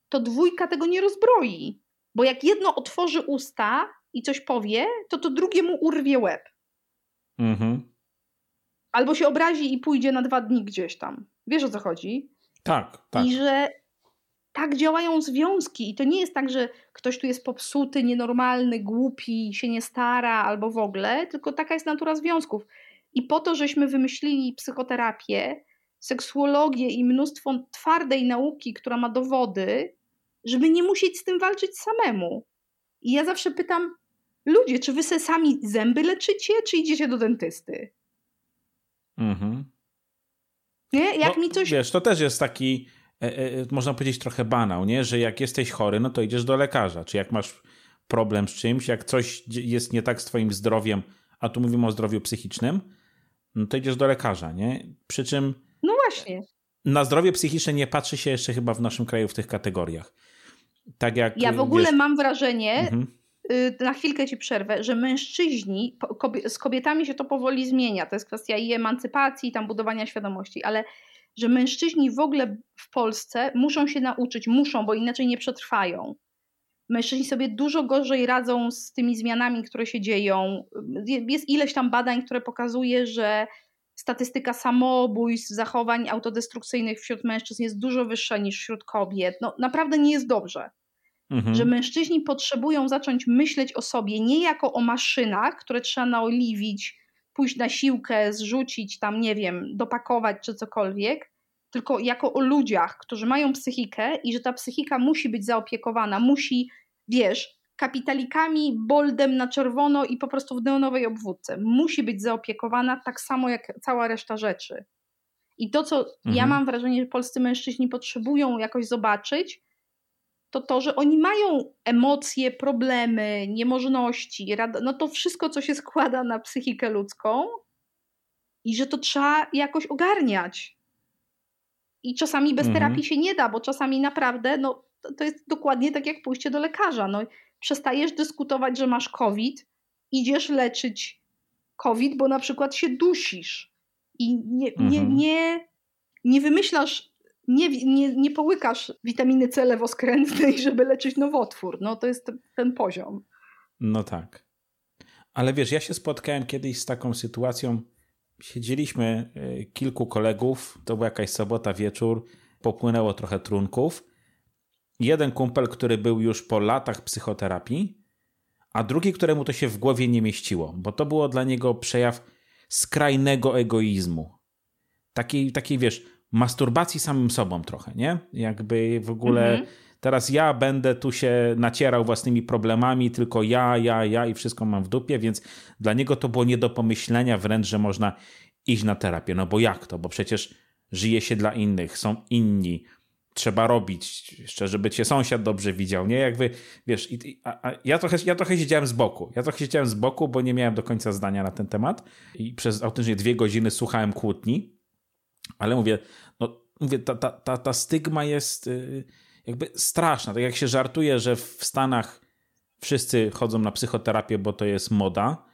to dwójka tego nie rozbroi. Bo jak jedno otworzy usta i coś powie, to to drugie mu urwie łeb. Mhm. Albo się obrazi i pójdzie na dwa dni gdzieś tam. Wiesz o co chodzi? Tak, tak. I że tak działają związki. I to nie jest tak, że ktoś tu jest popsuty, nienormalny, głupi, się nie stara albo w ogóle, tylko taka jest natura związków. I po to, żeśmy wymyślili psychoterapię, seksuologię i mnóstwo twardej nauki, która ma dowody, żeby nie musieć z tym walczyć samemu. I ja zawsze pytam, ludzie, czy wy se sami zęby leczycie, czy idziecie do dentysty? Mhm. Nie? Jak no, mi coś... Wiesz, to też jest taki, e, e, można powiedzieć trochę banał, nie? Że jak jesteś chory, no to idziesz do lekarza. Czy jak masz problem z czymś, jak coś jest nie tak z twoim zdrowiem, a tu mówimy o zdrowiu psychicznym, no to idziesz do lekarza, nie? Przy czym... No właśnie. Na zdrowie psychiczne nie patrzy się jeszcze chyba w naszym kraju w tych kategoriach. Tak jak... Ja w ogóle wiesz... mam wrażenie, mhm. Y, na chwilkę ci przerwę, że mężczyźni, z kobietami się to powoli zmienia, to jest kwestia i emancypacji, i tam budowania świadomości, ale że mężczyźni w ogóle w Polsce muszą się nauczyć, muszą, bo inaczej nie przetrwają. Mężczyźni sobie dużo gorzej radzą z tymi zmianami, które się dzieją. Jest ileś tam badań, które pokazuje, że statystyka samobójstw, zachowań autodestrukcyjnych wśród mężczyzn jest dużo wyższa niż wśród kobiet. No, naprawdę nie jest dobrze. Mhm. Że mężczyźni potrzebują zacząć myśleć o sobie nie jako o maszynach, które trzeba naoliwić, pójść na siłkę, zrzucić tam, nie wiem, dopakować czy cokolwiek, tylko jako o ludziach, którzy mają psychikę i że ta psychika musi być zaopiekowana, musi, wiesz, kapitalikami, boldem na czerwono i po prostu w neonowej obwódce. Musi być zaopiekowana tak samo jak cała reszta rzeczy. I to, co mhm. ja mam wrażenie, że polscy mężczyźni potrzebują jakoś zobaczyć, to to, że oni mają emocje, problemy, niemożności, no to wszystko, co się składa na psychikę ludzką i że to trzeba jakoś ogarniać. I czasami bez mhm. terapii się nie da, bo czasami naprawdę no, to jest dokładnie tak jak pójście do lekarza. No, przestajesz dyskutować, że masz COVID, idziesz leczyć COVID, bo na przykład się dusisz. I nie, mhm. nie, nie, nie wymyślasz nie, nie, nie połykasz witaminy C lewoskrętnej, żeby leczyć nowotwór. No to jest ten poziom. No tak. Ale wiesz, ja się spotkałem kiedyś z taką sytuacją. Siedzieliśmy e, kilku kolegów, to była jakaś sobota wieczór, popłynęło trochę trunków. Jeden kumpel, który był już po latach psychoterapii, a drugi, któremu to się w głowie nie mieściło, bo to było dla niego przejaw skrajnego egoizmu. Takiej, takiej wiesz, masturbacji samym sobą trochę, nie? Jakby w ogóle mhm. teraz ja będę tu się nacierał własnymi problemami, tylko ja, ja, ja i wszystko mam w dupie, więc dla niego to było nie do pomyślenia wręcz, że można iść na terapię. No bo jak to? Bo przecież żyje się dla innych, są inni, trzeba robić, jeszcze żeby cię sąsiad dobrze widział, nie? Jakby, wiesz, a, a ja, trochę, ja trochę siedziałem z boku. Ja trochę siedziałem z boku, bo nie miałem do końca zdania na ten temat i przez autentycznie dwie godziny słuchałem kłótni ale mówię, no, mówię ta, ta, ta, ta stygma jest y, jakby straszna. Tak jak się żartuje, że w Stanach wszyscy chodzą na psychoterapię, bo to jest moda.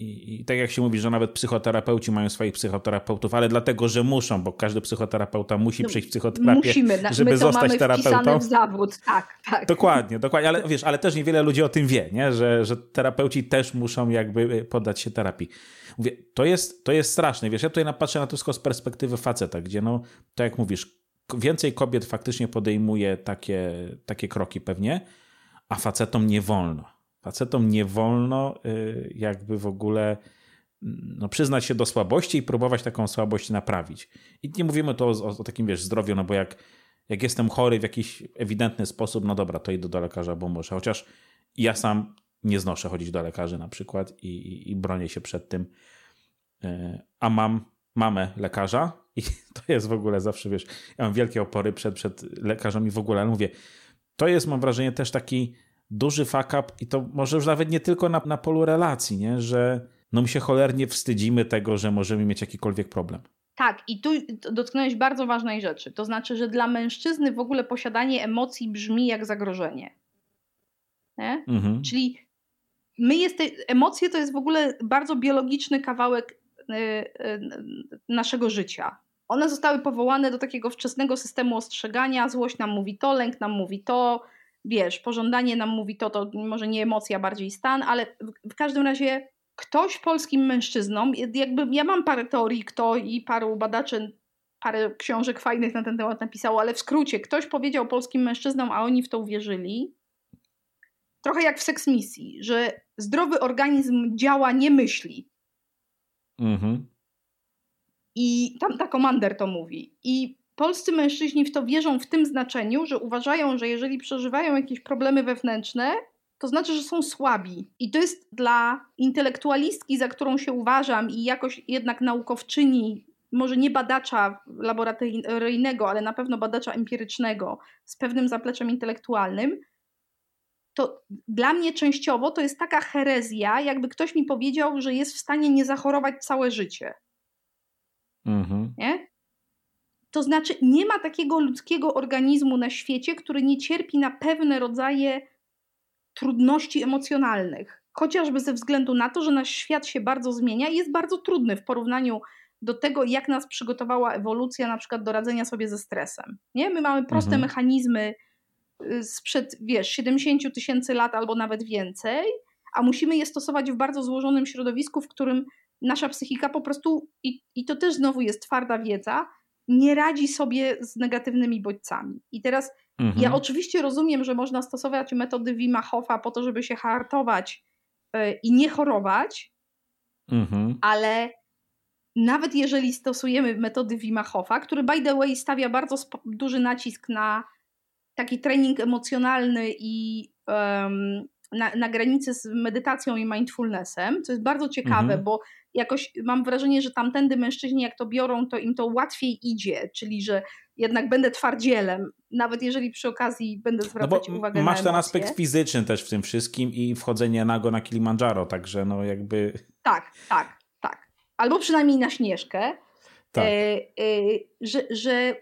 I, I, tak jak się mówi, że nawet psychoterapeuci mają swoich psychoterapeutów, ale dlatego, że muszą, bo każdy psychoterapeuta musi no, przejść psychoterapię, Musimy, żeby my to zostać mamy terapeutą. w zawód, tak, tak. Dokładnie, dokładnie, ale wiesz, ale też niewiele ludzi o tym wie, nie? Że, że terapeuci też muszą jakby poddać się terapii. Mówię, to jest, to jest straszne. Wiesz, ja tutaj napatrzę na to wszystko z perspektywy faceta, gdzie no, tak jak mówisz, więcej kobiet faktycznie podejmuje takie, takie kroki pewnie, a facetom nie wolno. Facetom nie wolno y, jakby w ogóle mm, no, przyznać się do słabości i próbować taką słabość naprawić. I nie mówimy to o, o takim, wiesz, zdrowiu, no bo jak, jak jestem chory w jakiś ewidentny sposób, no dobra, to idę do lekarza, bo muszę. Chociaż ja sam nie znoszę chodzić do lekarzy na przykład i, i, i bronię się przed tym. E, a mam mamę lekarza i to jest w ogóle zawsze, wiesz, ja mam wielkie opory przed, przed lekarzami w ogóle, ale mówię, to jest, mam wrażenie, też taki duży fuck up i to może już nawet nie tylko na, na polu relacji, nie? że no my się cholernie wstydzimy tego, że możemy mieć jakikolwiek problem. Tak, i tu dotknąłeś bardzo ważnej rzeczy. To znaczy, że dla mężczyzny w ogóle posiadanie emocji brzmi jak zagrożenie. Mhm. Czyli my jeste, emocje to jest w ogóle bardzo biologiczny kawałek y, y, naszego życia. One zostały powołane do takiego wczesnego systemu ostrzegania. Złość nam mówi to, lęk nam mówi to, wiesz, pożądanie nam mówi to, to może nie emocja, bardziej stan, ale w, w każdym razie ktoś polskim mężczyznom, jakby ja mam parę teorii, kto i paru badaczy, parę książek fajnych na ten temat napisało, ale w skrócie, ktoś powiedział polskim mężczyznom, a oni w to uwierzyli, trochę jak w seksmisji, że zdrowy organizm działa, nie myśli. Mhm. I tam ta komander to mówi. I polscy mężczyźni w to wierzą w tym znaczeniu, że uważają, że jeżeli przeżywają jakieś problemy wewnętrzne, to znaczy, że są słabi. I to jest dla intelektualistki, za którą się uważam i jakoś jednak naukowczyni, może nie badacza laboratoryjnego, ale na pewno badacza empirycznego z pewnym zapleczem intelektualnym, to dla mnie częściowo to jest taka herezja, jakby ktoś mi powiedział, że jest w stanie nie zachorować całe życie. Mhm. Nie? To znaczy, nie ma takiego ludzkiego organizmu na świecie, który nie cierpi na pewne rodzaje trudności emocjonalnych. Chociażby ze względu na to, że nasz świat się bardzo zmienia i jest bardzo trudny w porównaniu do tego, jak nas przygotowała ewolucja, na przykład do radzenia sobie ze stresem. Nie? My mamy proste mhm. mechanizmy y, sprzed, wiesz, 70 tysięcy lat albo nawet więcej, a musimy je stosować w bardzo złożonym środowisku, w którym nasza psychika po prostu, i, i to też znowu jest twarda wiedza, nie radzi sobie z negatywnymi bodźcami. I teraz mhm. ja oczywiście rozumiem, że można stosować metody Wima Hofa po to, żeby się hartować yy, i nie chorować, mhm. ale nawet jeżeli stosujemy metody Wima Hofa, który by the way stawia bardzo duży nacisk na taki trening emocjonalny i um, na, na granicy z medytacją i mindfulnessem, co jest bardzo ciekawe, mhm. bo jakoś mam wrażenie, że tamtędy mężczyźni jak to biorą, to im to łatwiej idzie, czyli że jednak będę twardzielem, nawet jeżeli przy okazji będę zwracać no uwagę masz na ten aspekt fizyczny też w tym wszystkim i wchodzenie nago na Kilimandżaro, także no jakby... Tak, tak, tak. Albo przynajmniej na Śnieżkę. Tak. E, e, że, że e,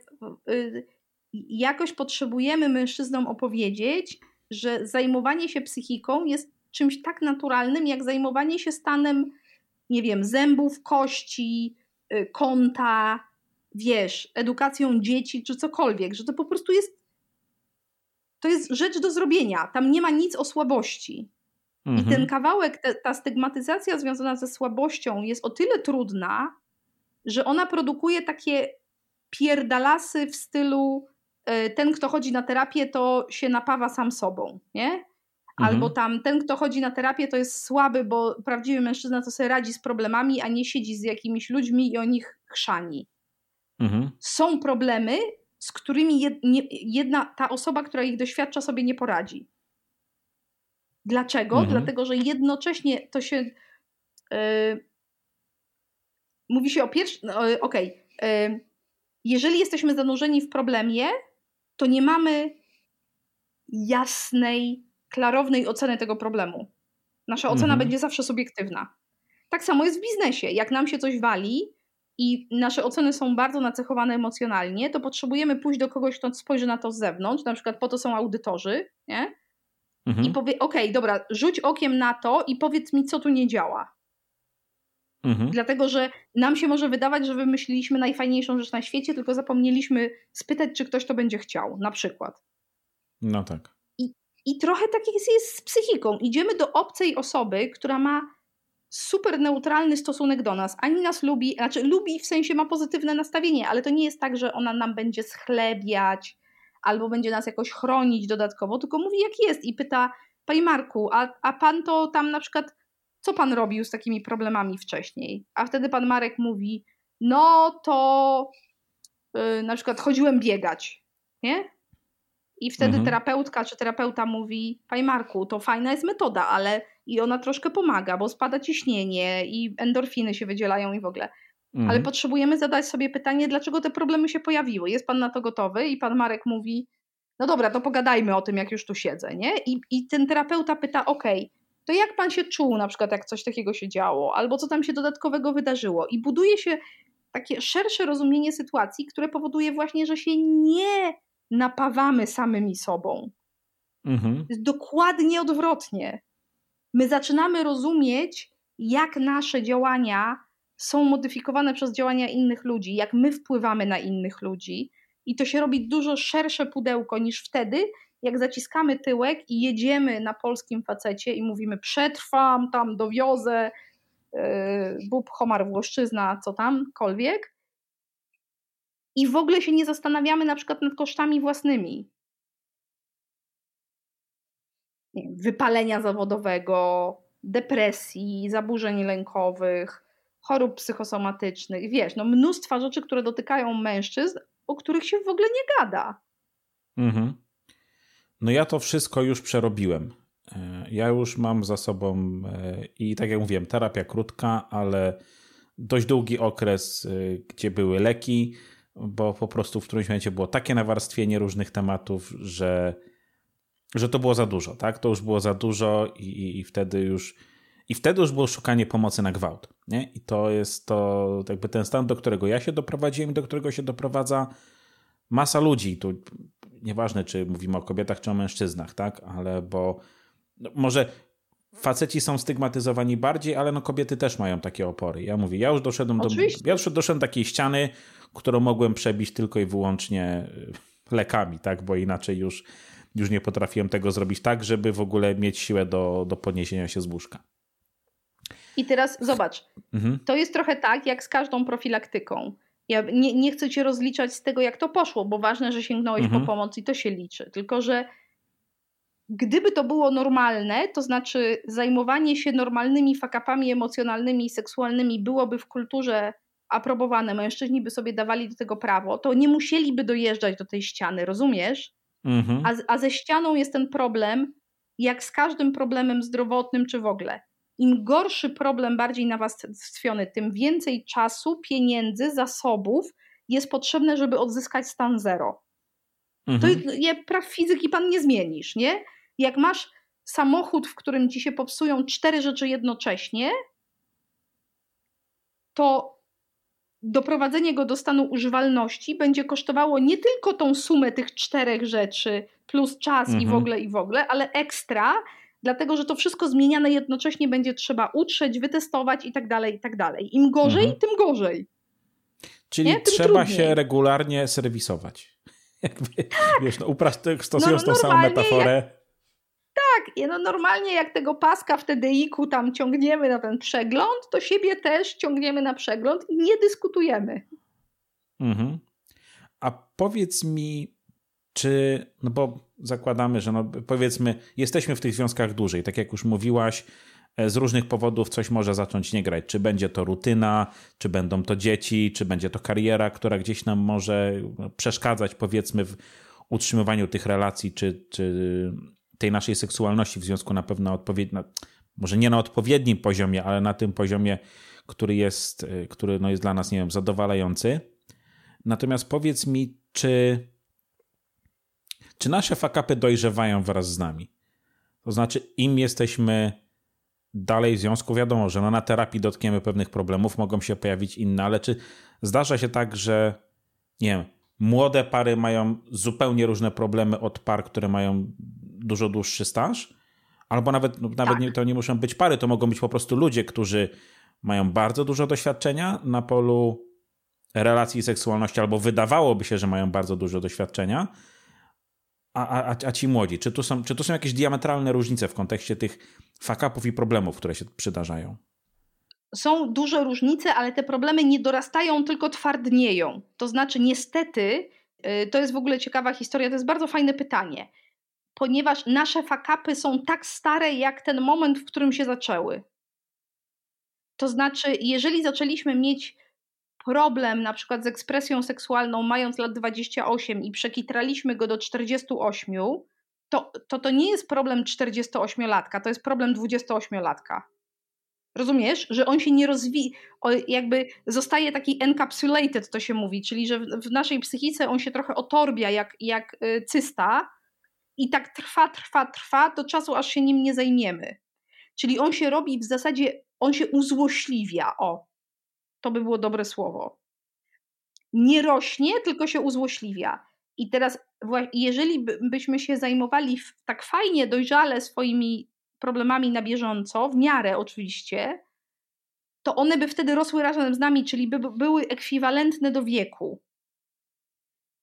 jakoś potrzebujemy mężczyznom opowiedzieć, że zajmowanie się psychiką jest czymś tak naturalnym, jak zajmowanie się stanem nie wiem, zębów, kości, y, konta, wiesz, edukacją dzieci czy cokolwiek, że to po prostu jest to jest rzecz do zrobienia. Tam nie ma nic o słabości. Mhm. I ten kawałek, te, ta stygmatyzacja związana ze słabością jest o tyle trudna, że ona produkuje takie pierdalasy w stylu ten, kto chodzi na terapię, to się napawa sam sobą, nie? Mhm. Albo tam ten, kto chodzi na terapię, to jest słaby, bo prawdziwy mężczyzna to sobie radzi z problemami, a nie siedzi z jakimiś ludźmi i o nich chrzani. Mhm. Są problemy, z którymi jedna, ta osoba, która ich doświadcza, sobie nie poradzi. Dlaczego? Mhm. Dlatego, że jednocześnie to się. Yy, mówi się o pierwszym. No, Okej. Okay, yy, jeżeli jesteśmy zanurzeni w problemie, to nie mamy jasnej klarownej oceny tego problemu. Nasza ocena mhm. będzie zawsze subiektywna. Tak samo jest w biznesie. Jak nam się coś wali i nasze oceny są bardzo nacechowane emocjonalnie, to potrzebujemy pójść do kogoś, kto spojrzy na to z zewnątrz, na przykład po to są audytorzy, nie? Mhm. I powie, okej, okay, dobra, rzuć okiem na to i powiedz mi, co tu nie działa. Mhm. Dlatego, że nam się może wydawać, że wymyśliliśmy najfajniejszą rzecz na świecie, tylko zapomnieliśmy spytać, czy ktoś to będzie chciał, na przykład. No tak. I trochę tak jest, jest z psychiką. Idziemy do obcej osoby, która ma super neutralny stosunek do nas. Ani nas lubi, znaczy lubi w sensie ma pozytywne nastawienie, ale to nie jest tak, że ona nam będzie schlebiać albo będzie nas jakoś chronić dodatkowo, tylko mówi jak jest i pyta, panie Marku, a, a pan to tam na przykład, co pan robił z takimi problemami wcześniej? A wtedy pan Marek mówi, no to yy, na przykład chodziłem biegać, nie? I wtedy mhm. terapeutka czy terapeuta mówi: Panie Marku, to fajna jest metoda, ale i ona troszkę pomaga, bo spada ciśnienie i endorfiny się wydzielają i w ogóle. Mhm. Ale potrzebujemy zadać sobie pytanie, dlaczego te problemy się pojawiły. Jest pan na to gotowy? I pan Marek mówi: no dobra, to pogadajmy o tym, jak już tu siedzę, nie? I, i ten terapeuta pyta, okej, okay, to jak pan się czuł na przykład, jak coś takiego się działo, albo co tam się dodatkowego wydarzyło. I buduje się takie szersze rozumienie sytuacji, które powoduje właśnie, że się nie napawamy samymi sobą. Mhm. Dokładnie odwrotnie. My zaczynamy rozumieć, jak nasze działania są modyfikowane przez działania innych ludzi, jak my wpływamy na innych ludzi. I to się robi dużo szersze pudełko niż wtedy, jak zaciskamy tyłek i jedziemy na polskim facecie i mówimy przetrwam, tam dowiozę, yy, bób, homar, włoszczyzna, co tamkolwiek. I w ogóle się nie zastanawiamy na przykład nad kosztami własnymi. Wypalenia zawodowego, depresji, zaburzeń lękowych, chorób psychosomatycznych, wiesz, no mnóstwa rzeczy, które dotykają mężczyzn, o których się w ogóle nie gada. Mhm. No ja to wszystko już przerobiłem. E, ja już mam za sobą e, i tak jak mówiłem, terapia krótka, ale dość długi okres, e, gdzie były leki, bo po prostu w którymś momencie było takie nawarstwienie różnych tematów, że, że to było za dużo, tak? To już było za dużo i, i, i wtedy już i wtedy już było szukanie pomocy na gwałt. Nie? I to jest to jakby ten stan, do którego ja się doprowadziłem i do którego się doprowadza masa ludzi. Tu nieważne, czy mówimy o kobietach, czy o mężczyznach, tak? Ale bo no, może faceci są stygmatyzowani bardziej, ale no kobiety też mają takie opory. Ja mówię, ja już doszedłem Oczywiście. do, ja już doszedłem do takiej ściany, którą mogłem przebić tylko i wyłącznie y, lekami, tak? Bo inaczej już, już nie potrafiłem tego zrobić tak, żeby w ogóle mieć siłę do, do podniesienia się z łóżka. I teraz zobacz, mhm. to jest trochę tak, jak z każdą profilaktyką. Ja nie, nie chcę cię rozliczać z tego, jak to poszło, bo ważne, że sięgnąłeś mhm. po pomoc i to się liczy. Tylko, że gdyby to było normalne, to znaczy zajmowanie się normalnymi fakapami emocjonalnymi i seksualnymi byłoby w kulturze aprobowane, mężczyźni by sobie dawali do tego prawo, to nie musieliby dojeżdżać do tej ściany, rozumiesz? Mhm. A, a ze ścianą jest ten problem, jak z każdym problemem zdrowotnym czy w ogóle im gorszy problem, bardziej nawarstwiony, tym więcej czasu, pieniędzy, zasobów jest potrzebne, żeby odzyskać stan zero. Mhm. To je, praw fizyki pan nie zmienisz, nie? Jak masz samochód, w którym ci się popsują cztery rzeczy jednocześnie, to doprowadzenie go do stanu używalności będzie kosztowało nie tylko tą sumę tych czterech rzeczy, plus czas mhm. i w mhm. ogóle, i w ogóle, ale ekstra dlatego że to wszystko zmieniane jednocześnie będzie trzeba utrzeć, wytestować i tak dalej, i tak dalej. Im gorzej, mhm. tym gorzej. Czyli nie? trzeba się regularnie serwisować. Jakby, tak. wiesz, no, upra- stosując no, tą samą metaforę. Jak, tak, no normalnie jak tego paska w TDI-ku tam ciągniemy na ten przegląd, to siebie też ciągniemy na przegląd i nie dyskutujemy. Mhm. A powiedz mi, czy, no bo zakładamy, że no powiedzmy, jesteśmy w tych związkach dłużej, tak jak już mówiłaś, e, z różnych powodów coś może zacząć nie grać. Czy będzie to rutyna, czy będą to dzieci, czy będzie to kariera, która gdzieś nam może przeszkadzać, powiedzmy, w utrzymywaniu tych relacji, czy, czy tej naszej seksualności w związku na pewno odpowiednio, może nie na odpowiednim poziomie, ale na tym poziomie, który jest, e, który no jest dla nas, nie wiem, zadowalający. Natomiast powiedz mi, czy czy nasze fakapy dojrzewają wraz z nami? To znaczy, im jesteśmy dalej w związku, wiadomo, że no na terapii dotkniemy pewnych problemów, mogą się pojawić inne, ale czy zdarza się tak, że nie wiem, młode pary mają zupełnie różne problemy od par, które mają dużo dłuższy staż? Albo nawet, no, nawet tak. nie, to nie muszą być pary, to mogą być po prostu ludzie, którzy mają bardzo dużo doświadczenia na polu relacji i seksualności, albo wydawałoby się, że mają bardzo dużo doświadczenia, a, a, a ci młodzi? Czy tu, są, czy tu są jakieś diametralne różnice w kontekście tych fakapów i problemów, które się przydarzają? Są duże różnice, ale te problemy nie dorastają, tylko twardnieją. To znaczy, niestety, y, to jest w ogóle ciekawa historia, to jest bardzo fajne pytanie, ponieważ nasze fakapy są tak stare, jak ten moment, w którym się zaczęły. To znaczy, jeżeli zaczęliśmy mieć problem na przykład z ekspresją seksualną mając lat 28 i przekitraliśmy go do 48, to to, to nie jest problem 48-latka, to jest problem 28-latka. Rozumiesz, że on się nie rozwija, jakby zostaje taki encapsulated, to się mówi, czyli że w naszej psychice on się trochę otorbia jak, jak y, cysta i tak trwa, trwa, trwa do czasu, aż się nim nie zajmiemy. Czyli on się robi w zasadzie, on się uzłośliwia. O, to by było dobre słowo. Nie rośnie, tylko się uzłośliwia. I teraz, jeżeli byśmy się zajmowali tak fajnie, dojrzale swoimi problemami na bieżąco, w miarę oczywiście, to one by wtedy rosły razem z nami, czyli by były ekwiwalentne do wieku.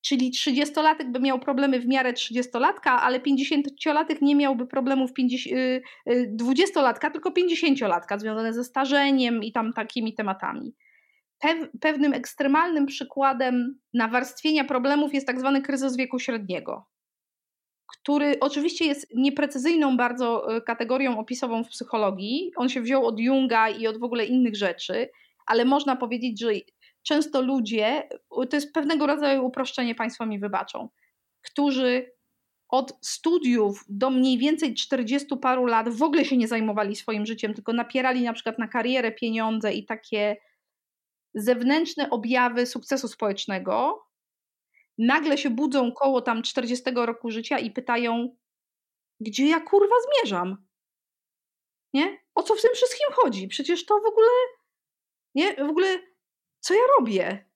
Czyli 30-latek by miał problemy w miarę 30-latka, ale 50-latek nie miałby problemów 20-latka, y, y, tylko 50-latka, związane ze starzeniem i tam takimi tematami. Pewnym ekstremalnym przykładem nawarstwienia problemów jest tak zwany kryzys wieku średniego który oczywiście jest nieprecyzyjną bardzo e, kategorią opisową w psychologii. On się wziął od Junga i od w ogóle innych rzeczy, ale można powiedzieć, że często ludzie, to jest pewnego rodzaju uproszczenie, Państwo mi wybaczą, którzy od studiów do mniej więcej 40 paru lat w ogóle się nie zajmowali swoim życiem, tylko napierali na przykład na karierę, pieniądze i takie zewnętrzne objawy sukcesu społecznego, nagle się budzą koło tam 40 roku życia i pytają, gdzie ja kurwa zmierzam? Nie? O co w tym wszystkim chodzi? Przecież to w ogóle, nie? W ogóle, co ja robię?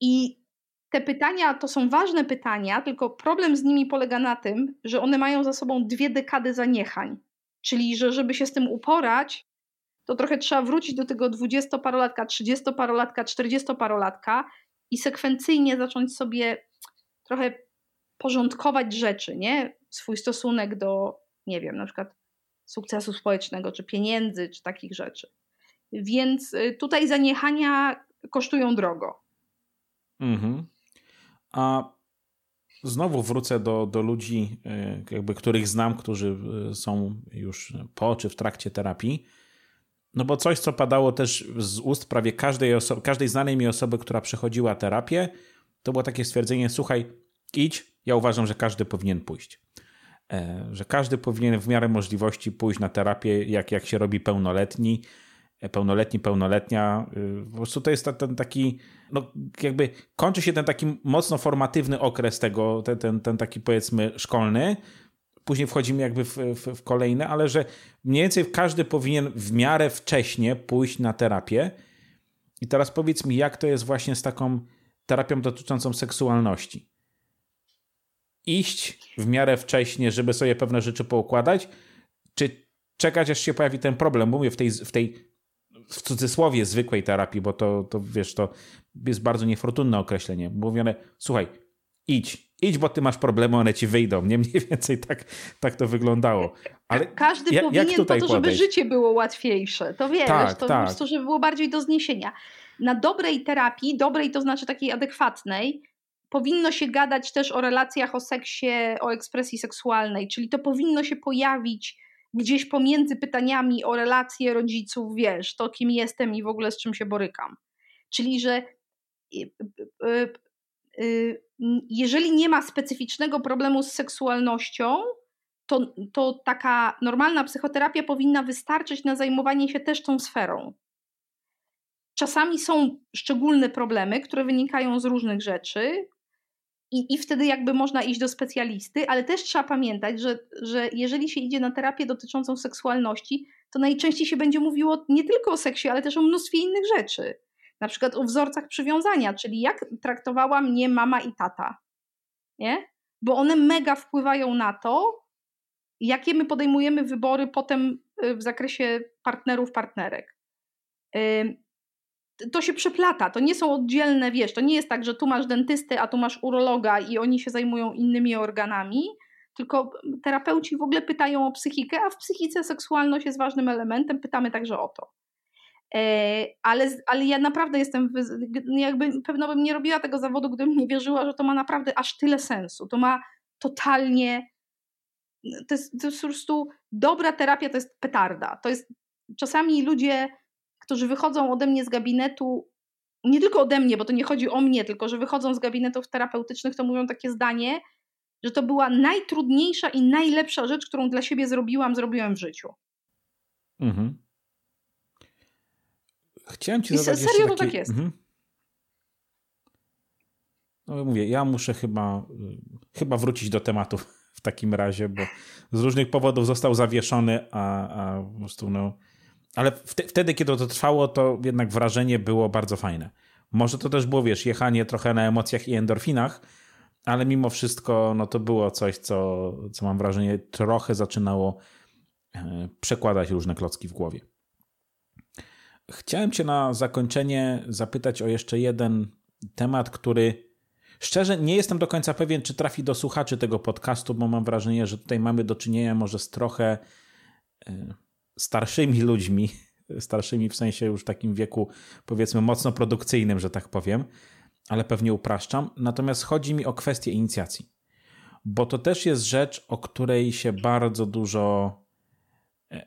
I te pytania to są ważne pytania, tylko problem z nimi polega na tym, że one mają za sobą dwie dekady zaniechań. Czyli, że żeby się z tym uporać, to trochę trzeba wrócić do tego dwudziestoparolatka, trzydziestoparolatka, czterdziestoparolatka i sekwencyjnie zacząć sobie trochę porządkować rzeczy, nie? Swój stosunek do, nie wiem, na przykład sukcesu społecznego, czy pieniędzy, czy takich rzeczy. Więc y, tutaj zaniechania kosztują drogo. Mhm. A znowu wrócę do, do ludzi, y, jakby, których znam, którzy y, są już po czy w trakcie terapii. No bo coś, co padało też z ust prawie każdej, każdej znanej mi osoby, która przechodziła terapię, to było takie stwierdzenie: słuchaj, idź, ja uważam, że każdy powinien pójść. E, że każdy powinien w miarę możliwości pójść na terapię, jak, jak się robi pełnoletni, e, pełnoletni, pełnoletnia. Y, po prostu to jest ten taki, no jakby kończy się ten taki mocno formatywny okres tego, ten, ten, ten taki powiedzmy szkolny, później wchodzimy jakby w, w, w, kolejne, ale że mniej więcej każdy powinien w miarę wcześnie pójść na terapię. I teraz powiedz mi, jak to jest właśnie z taką terapią dotyczącą seksualności? Iść w miarę wcześnie, żeby sobie pewne rzeczy poukładać, czy czekać, aż się pojawi ten problem? Mówię w tej, w tej w cudzysłowie zwykłej terapii, bo to, to wiesz, to jest bardzo niefortunne określenie. Mówione, słuchaj, idź, idź, bo ty masz problemy, one ci wyjdą. Nie mniej więcej tak, tak to wyglądało. Ale Każdy ja, powinien po to, żeby podejść? życie było łatwiejsze. To wiesz, tak, to tak. po prostu, żeby było bardziej do zniesienia. Na dobrej terapii, dobrej to znaczy takiej adekwatnej, powinno się gadać też o relacjach, o seksie, o ekspresji seksualnej, czyli to powinno się pojawić gdzieś pomiędzy pytaniami o relacje rodziców, wiesz, to kim jestem i w ogóle z czym się borykam. Czyli, że y, y, Y, jeżeli nie ma specyficznego problemu z seksualnością, to, to taka normalna psychoterapia powinna wystarczyć na zajmowanie się też tą sferą. Czasami są szczególne problemy, które wynikają z różnych rzeczy, i, i wtedy jakby można iść do specjalisty, ale też trzeba pamiętać, że, że jeżeli się idzie na terapię dotyczącą seksualności, to najczęściej się będzie mówiło nie tylko o seksie, ale też o mnóstwie innych rzeczy na przykład o wzorcach przywiązania, czyli jak traktowała mnie mama i tata. Nie? Bo one mega wpływają na to, jakie my podejmujemy wybory potem y, w zakresie partnerów, partnerek. To się przeplata, to nie są oddzielne, wiesz, to nie jest tak, że tu masz dentystę, a tu masz urologa i oni się zajmują innymi organami, tylko terapeuci w ogóle pytają o psychikę, a w psychice seksualność jest ważnym elementem, pytamy także o to. E, ale, ale ja naprawdę jestem, jakby pewno bym nie robiła tego zawodu, gdybym nie wierzyła, że to ma naprawdę aż tyle sensu. To ma totalnie, to jest, to jest po prostu dobra terapia, to jest petarda. To jest czasami ludzie, którzy wychodzą ode mnie z gabinetu, nie tylko ode mnie, bo to nie chodzi o mnie, tylko że wychodzą z gabinetów terapeutycznych, to mówią takie zdanie, że to była najtrudniejsza i najlepsza rzecz, którą dla siebie zrobiłam, zrobiłem w życiu. Mhm. Chciałem ci I zadać serio to tak jest. Mhm. No mówię, ja muszę chyba, y, chyba wrócić do tematu w takim razie, bo z różnych powodów został zawieszony, a, a po prostu no... Ale wtedy, kiedy to trwało, to jednak wrażenie było bardzo fajne. Może to też było, wiesz, jechanie trochę na emocjach i endorfinach, ale mimo wszystko no to było coś, co, co mam wrażenie trochę zaczynało e, przekładać różne klocki w głowie. Chciałem Cię na zakończenie zapytać o jeszcze jeden temat, który szczerze nie jestem do końca pewien, czy trafi do słuchaczy tego podcastu, bo mam wrażenie, że tutaj mamy do czynienia może z trochę e, starszymi ludźmi, starszymi w sensie już takim wieku, powiedzmy, mocno produkcyjnym, że tak powiem, ale pewnie upraszczam. Natomiast chodzi mi o kwestię inicjacji, bo to też jest rzecz, o której się bardzo dużo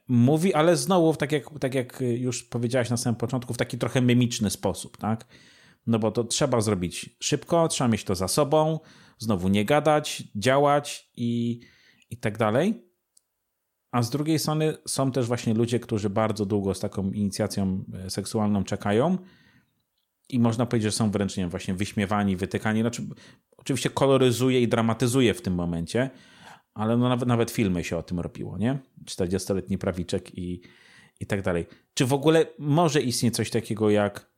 mówi, ale znowu, tak jak, tak jak już powiedziałaś na samym początku, w taki trochę mimiczny sposób, tak? No bo to trzeba zrobić szybko, trzeba mieć to za sobą, znowu nie gadać, działać i, i tak dalej. A z drugiej strony są też właśnie ludzie, którzy bardzo długo z taką inicjacją e, seksualną czekają i można powiedzieć, że są wręcz nie wiem, właśnie wyśmiewani, wytykani. Znaczy, oczywiście koloryzuje i dramatyzuje w tym momencie, ale no nawet, nawet filmy się o tym robiło, nie? 40-letni prawiczek i, i tak dalej. Czy w ogóle może istnieć coś takiego jak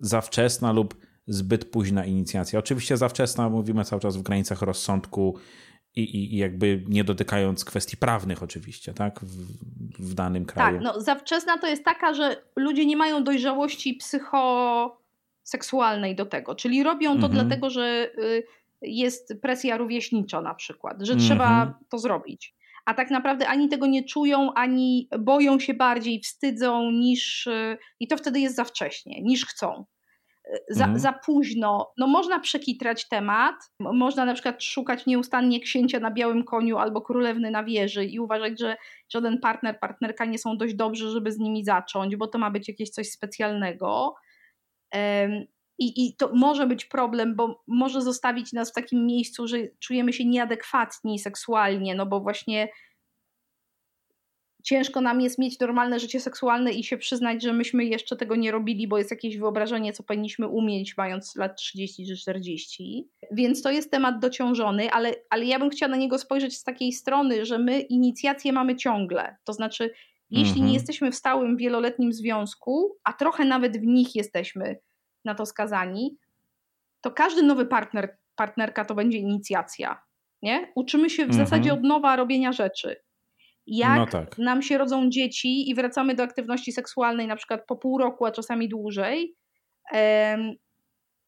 za wczesna lub zbyt późna inicjacja? Oczywiście za wczesna mówimy cały czas w granicach rozsądku i, i, i jakby nie dotykając kwestii prawnych oczywiście, tak, w, w danym kraju. Tak, no zawczesna to jest taka, że ludzie nie mają dojrzałości psychoseksualnej do tego, czyli robią to mhm. dlatego, że y, jest presja rówieśnicza na przykład, że mhm. trzeba to zrobić. A tak naprawdę ani tego nie czują, ani boją się bardziej, wstydzą niż, i to wtedy jest za wcześnie, niż chcą za, mhm. za późno. No można przekitrać temat, można na przykład szukać nieustannie księcia na białym koniu albo królewny na wieży i uważać, że żaden partner, partnerka nie są dość dobrzy, żeby z nimi zacząć, bo to ma być jakieś coś specjalnego. I, I to może być problem, bo może zostawić nas w takim miejscu, że czujemy się nieadekwatni seksualnie, no bo właśnie ciężko nam jest mieć normalne życie seksualne i się przyznać, że myśmy jeszcze tego nie robili, bo jest jakieś wyobrażenie, co powinniśmy umieć, mając lat 30 czy 40. Więc to jest temat dociążony, ale, ale ja bym chciała na niego spojrzeć z takiej strony, że my inicjacje mamy ciągle. To znaczy, jeśli mhm. nie jesteśmy w stałym wieloletnim związku, a trochę nawet w nich jesteśmy na to skazani, to każdy nowy partner, partnerka to będzie inicjacja. Nie? Uczymy się w mhm. zasadzie od nowa robienia rzeczy. Jak no tak. nam się rodzą dzieci i wracamy do aktywności seksualnej na przykład po pół roku, a czasami dłużej,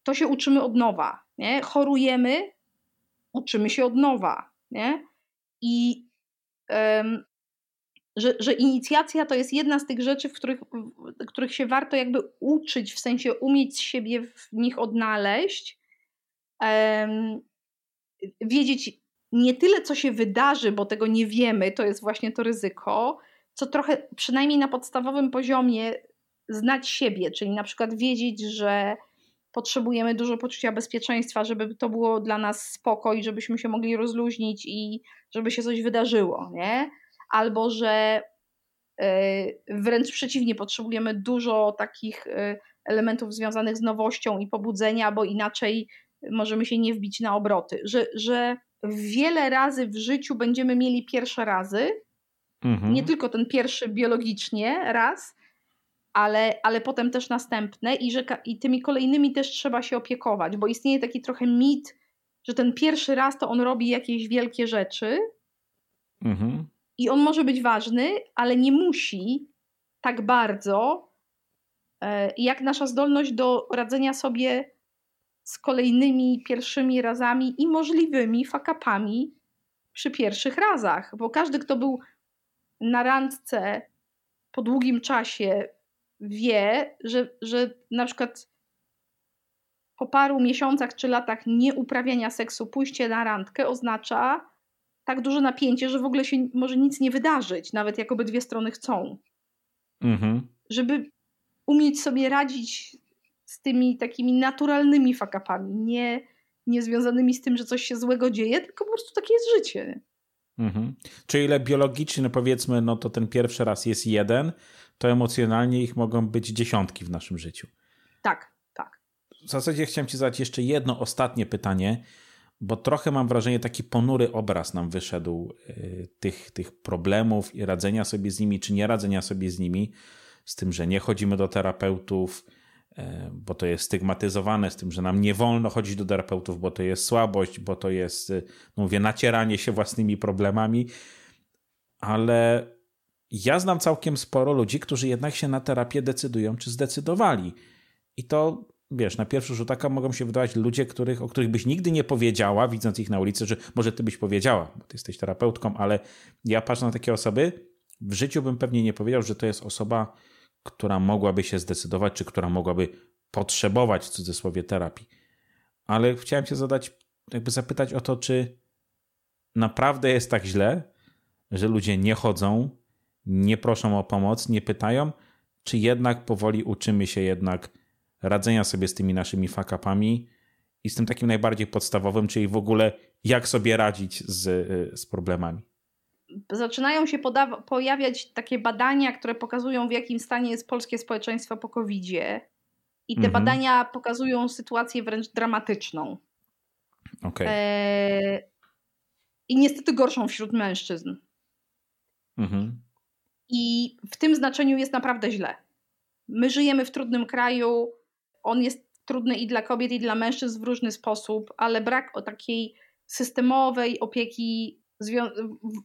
to się uczymy od nowa. Nie? Chorujemy, uczymy się od nowa. Nie? I um, że, że inicjacja to jest jedna z tych rzeczy, w których, w których się warto jakby uczyć, w sensie umieć siebie w nich odnaleźć, um, wiedzieć nie tyle, co się wydarzy, bo tego nie wiemy, to jest właśnie to ryzyko, co trochę, przynajmniej na podstawowym poziomie, znać siebie, czyli na przykład wiedzieć, że potrzebujemy dużo poczucia bezpieczeństwa, żeby to było dla nas spoko i żebyśmy się mogli rozluźnić i żeby się coś wydarzyło, nie? Albo że e, wręcz przeciwnie, potrzebujemy dużo takich e, elementów związanych z nowością i pobudzenia, bo inaczej możemy się nie wbić na obroty, że, że wiele razy w życiu będziemy mieli pierwsze razy. Mhm. Nie tylko ten pierwszy biologicznie raz, ale, ale potem też następne i że i tymi kolejnymi też trzeba się opiekować, bo istnieje taki trochę mit, że ten pierwszy raz to on robi jakieś wielkie rzeczy mhm. I on może być ważny, ale nie musi tak bardzo, e, jak nasza zdolność do radzenia sobie z kolejnymi pierwszymi razami i możliwymi fakapami przy pierwszych razach, bo każdy, kto był na randce po długim czasie, wie, że, że na przykład po paru miesiącach czy latach nieuprawiania seksu pójście na randkę oznacza tak duże napięcie, że w ogóle się może nic nie wydarzyć, nawet jak obydwie strony chcą. Mhm. Żeby umieć sobie radzić z tymi takimi naturalnymi fakapami, nie, nie związanymi z tym, że coś się złego dzieje, tylko po prostu takie jest życie. Mhm. Czyli ile biologicznie, powiedzmy, no to ten pierwszy raz jest jeden, to emocjonalnie ich mogą być dziesiątki w naszym życiu. Tak, tak. W zasadzie chciałem Ci zadać jeszcze jedno ostatnie pytanie, bo trochę mam wrażenie, taki ponury obraz nam wyszedł y, tych, tych problemów i radzenia sobie z nimi, czy nie radzenia sobie z nimi, z tym, że nie chodzimy do terapeutów, y, bo to jest stygmatyzowane, z tym, że nam nie wolno chodzić do terapeutów, bo to jest słabość, bo to jest, y, no mówię, nacieranie się własnymi problemami, ale ja znam całkiem sporo ludzi, którzy jednak się na terapię decydują, czy zdecydowali. I to wiesz, na pierwszy rzut oka mogą się wydawać ludzie, których, o których byś nigdy nie powiedziała, widząc ich na ulicy, że może ty byś powiedziała, bo ty jesteś terapeutką, ale ja patrzę na takie osoby, w życiu bym pewnie nie powiedział, że to jest osoba, która mogłaby się zdecydować, czy która mogłaby potrzebować w cudzysłowie terapii. Ale chciałem cię zadać, jakby zapytać o to, czy naprawdę jest tak źle, że ludzie nie chodzą, nie proszą o pomoc, nie pytają, czy jednak powoli uczymy się jednak radzenia sobie z tymi naszymi fakapami i z tym takim najbardziej podstawowym, czyli w ogóle jak sobie radzić z, y, z problemami. Zaczynają się pojawiać takie badania, które pokazują, w jakim stanie jest polskie społeczeństwo po COVID-zie. I te mhm. badania pokazują sytuację wręcz dramatyczną. Okay. E... I niestety gorszą wśród mężczyzn. Mhm. I w tym znaczeniu jest naprawdę źle. My żyjemy w trudnym kraju, on jest trudny i dla kobiet, i dla mężczyzn w różny sposób, ale brak o takiej systemowej opieki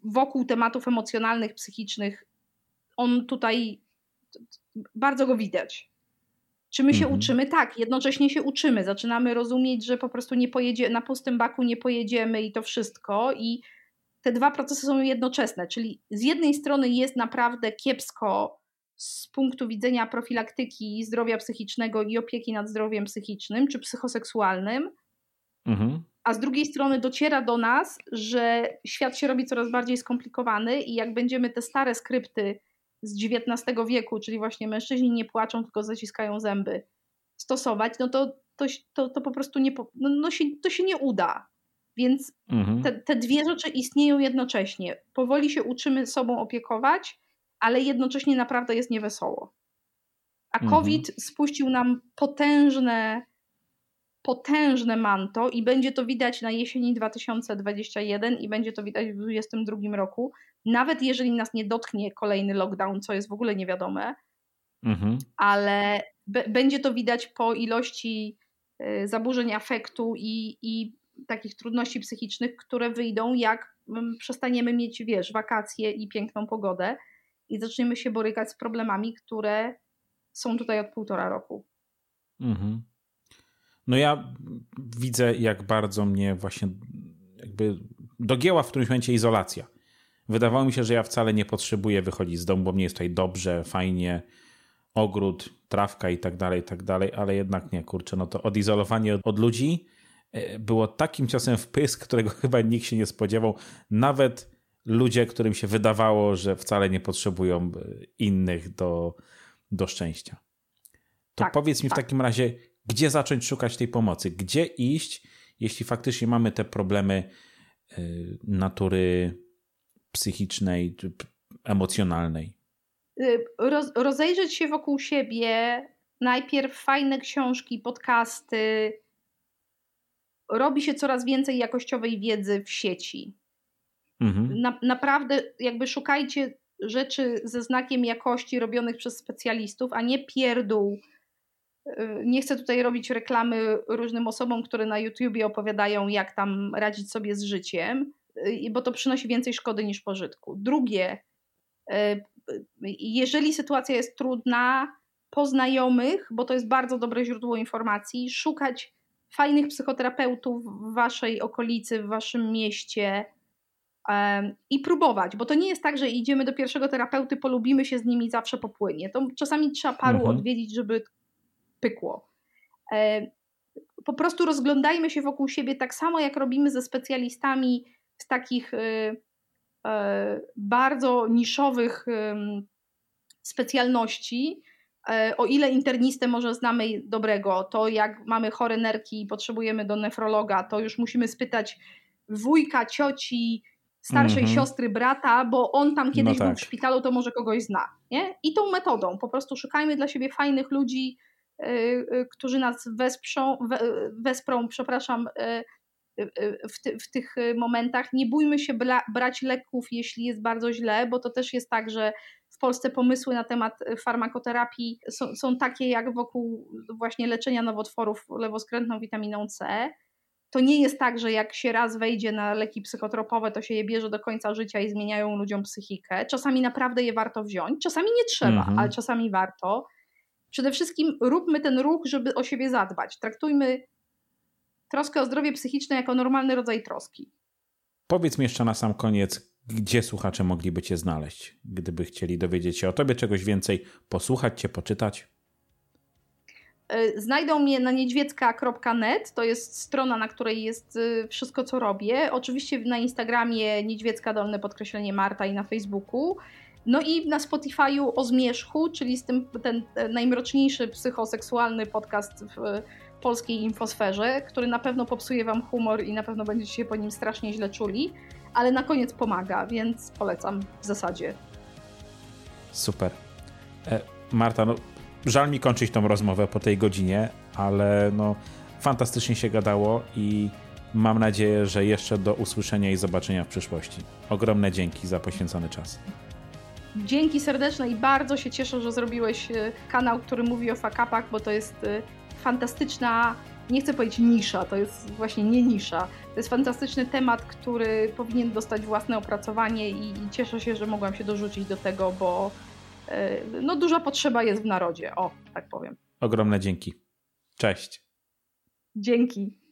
wokół tematów emocjonalnych, psychicznych, on tutaj bardzo go widać. Czy my się mhm. uczymy? Tak, jednocześnie się uczymy. Zaczynamy rozumieć, że po prostu nie pojedzie, na pustym baku nie pojedziemy i to wszystko. I te dwa procesy są jednoczesne. Czyli z jednej strony jest naprawdę kiepsko z punktu widzenia profilaktyki zdrowia psychicznego i opieki nad zdrowiem psychicznym czy psychoseksualnym, mhm. a z drugiej strony dociera do nas, że świat się robi coraz bardziej skomplikowany i jak będziemy te stare skrypty z XIX wieku, czyli właśnie mężczyźni nie płaczą, tylko zaciskają zęby, stosować, no to, to, to, to po prostu nie, no, no się, to się nie uda. Więc mhm. te, te dwie rzeczy istnieją jednocześnie. Powoli się uczymy sobą opiekować, ale jednocześnie naprawdę jest niewesoło. A mhm. COVID mhm. spuścił nam potężne, potężne manto i będzie to widać na jesieni 2021 i będzie to widać w 2022 roku. Nawet jeżeli nas nie dotknie kolejny lockdown, co jest w ogóle niewiadome, mhm. ale będzie to widać po ilości y, zaburzeń afektu i, i takich trudności psychicznych, które wyjdą, jak mm, przestaniemy mieć, wiesz, wakacje i piękną pogodę i zaczniemy się borykać z problemami, które są tutaj od półtora roku. Mhm. No ja widzę, jak bardzo mnie właśnie jakby dogięła w którymś momencie izolacja. Wydawało mi się, że ja wcale nie potrzebuję wychodzić z domu, bo mnie jest tutaj dobrze, fajnie, ogród, trawka i tak dalej, i tak dalej, ale jednak nie, kurczę, no to odizolowanie od, od ludzi e, było takim ciosem w pysk, którego chyba nikt się nie spodziewał. Nawet ludzie, którym się wydawało, że wcale nie potrzebują e, innych do, do szczęścia. To tak, powiedz mi tak. w takim razie, gdzie zacząć szukać tej pomocy? Gdzie iść, jeśli faktycznie mamy te problemy e, natury psychicznej czy emocjonalnej? Y, roz, rozejrzeć się wokół siebie, najpierw fajne książki, podcasty. Robi się coraz więcej jakościowej wiedzy w sieci. Mhm. Na, naprawdę jakby szukajcie rzeczy ze znakiem jakości robionych przez specjalistów, a nie pierdół. Y, nie chcę tutaj robić reklamy różnym osobom, które na YouTubie opowiadają, jak tam radzić sobie z życiem, y, bo to przynosi więcej szkody niż pożytku. Drugie, y, jeżeli sytuacja jest trudna, po znajomych, bo to jest bardzo dobre źródło informacji, szukać fajnych psychoterapeutów w waszej okolicy, w waszym mieście, i próbować, bo to nie jest tak, że idziemy do pierwszego terapeuty, polubimy się z nimi zawsze popłynie. To czasami trzeba paru mhm. odwiedzić, żeby pykło. Po prostu rozglądajmy się wokół siebie tak samo, jak robimy ze specjalistami z takich y, e, bardzo niszowych specjalności. E, o ile internistę może znamy dobrego, to jak mamy chore nerki i potrzebujemy do nefrologa, to już musimy spytać wujka, cioci, starszej mm -hmm. siostry, brata, bo on tam kiedyś no tak. był w szpitalu, to może kogoś zna. Nie? I tą metodą po prostu szukajmy dla siebie fajnych ludzi, yy, którzy nas wesprzą, wesprą, przepraszam, yy, w, ty, w, tych momentach. Nie bójmy się bra, brać leków, jeśli jest bardzo źle, bo to też jest tak, że w Polsce pomysły na temat farmakoterapii są, są takie jak wokół właśnie leczenia nowotworów lewoskrętną witaminą C to nie jest tak, że jak się raz wejdzie na leki psychotropowe, to się je bierze do końca życia i zmieniają ludziom psychikę. Czasami naprawdę je warto wziąć, czasami nie trzeba, mhm. ale czasami warto. Przede wszystkim róbmy ten ruch, żeby o siebie zadbać. Traktujmy troskę o zdrowie psychiczne jako normalny rodzaj troski. Powiedz mi jeszcze na sam koniec, gdzie słuchacze mogliby Cię znaleźć, gdyby chcieli dowiedzieć się o Tobie czegoś więcej, posłuchać Cię, poczytać? E, znajdą mnie na niedźwiecka.net, to jest strona, na której jest e, wszystko, co robię. Oczywiście na Instagramie niedźwiecka dolne podkreślenie Marta i na Facebooku. No i na Spotify'u o zmierzchu, czyli z tym ten najmroczniejszy psychoseksualny podcast w polskiej infosferze, który na pewno popsuje wam humor i na pewno będziecie się po nim strasznie źle czuli, ale na koniec pomaga, więc polecam w zasadzie. Super. E, Marta, no żal mi kończyć tą rozmowę po tej godzinie, ale no fantastycznie się gadało i mam nadzieję, że jeszcze do usłyszenia i zobaczenia w przyszłości. Ogromne dzięki za poświęcony czas. Dzięki serdeczne i bardzo się cieszę, że zrobiłeś y, kanał, który mówi o fakapach, bo to jest y, fantastyczna, nie chcę powiedzieć nisza, to jest właśnie nie nisza. To jest fantastyczny temat, który powinien dostać własne opracowanie i, i cieszę się, że mogłam się dorzucić do tego, bo no duża potrzeba jest w narodzie, o, tak powiem. Ogromne dzięki. Cześć. Dzięki.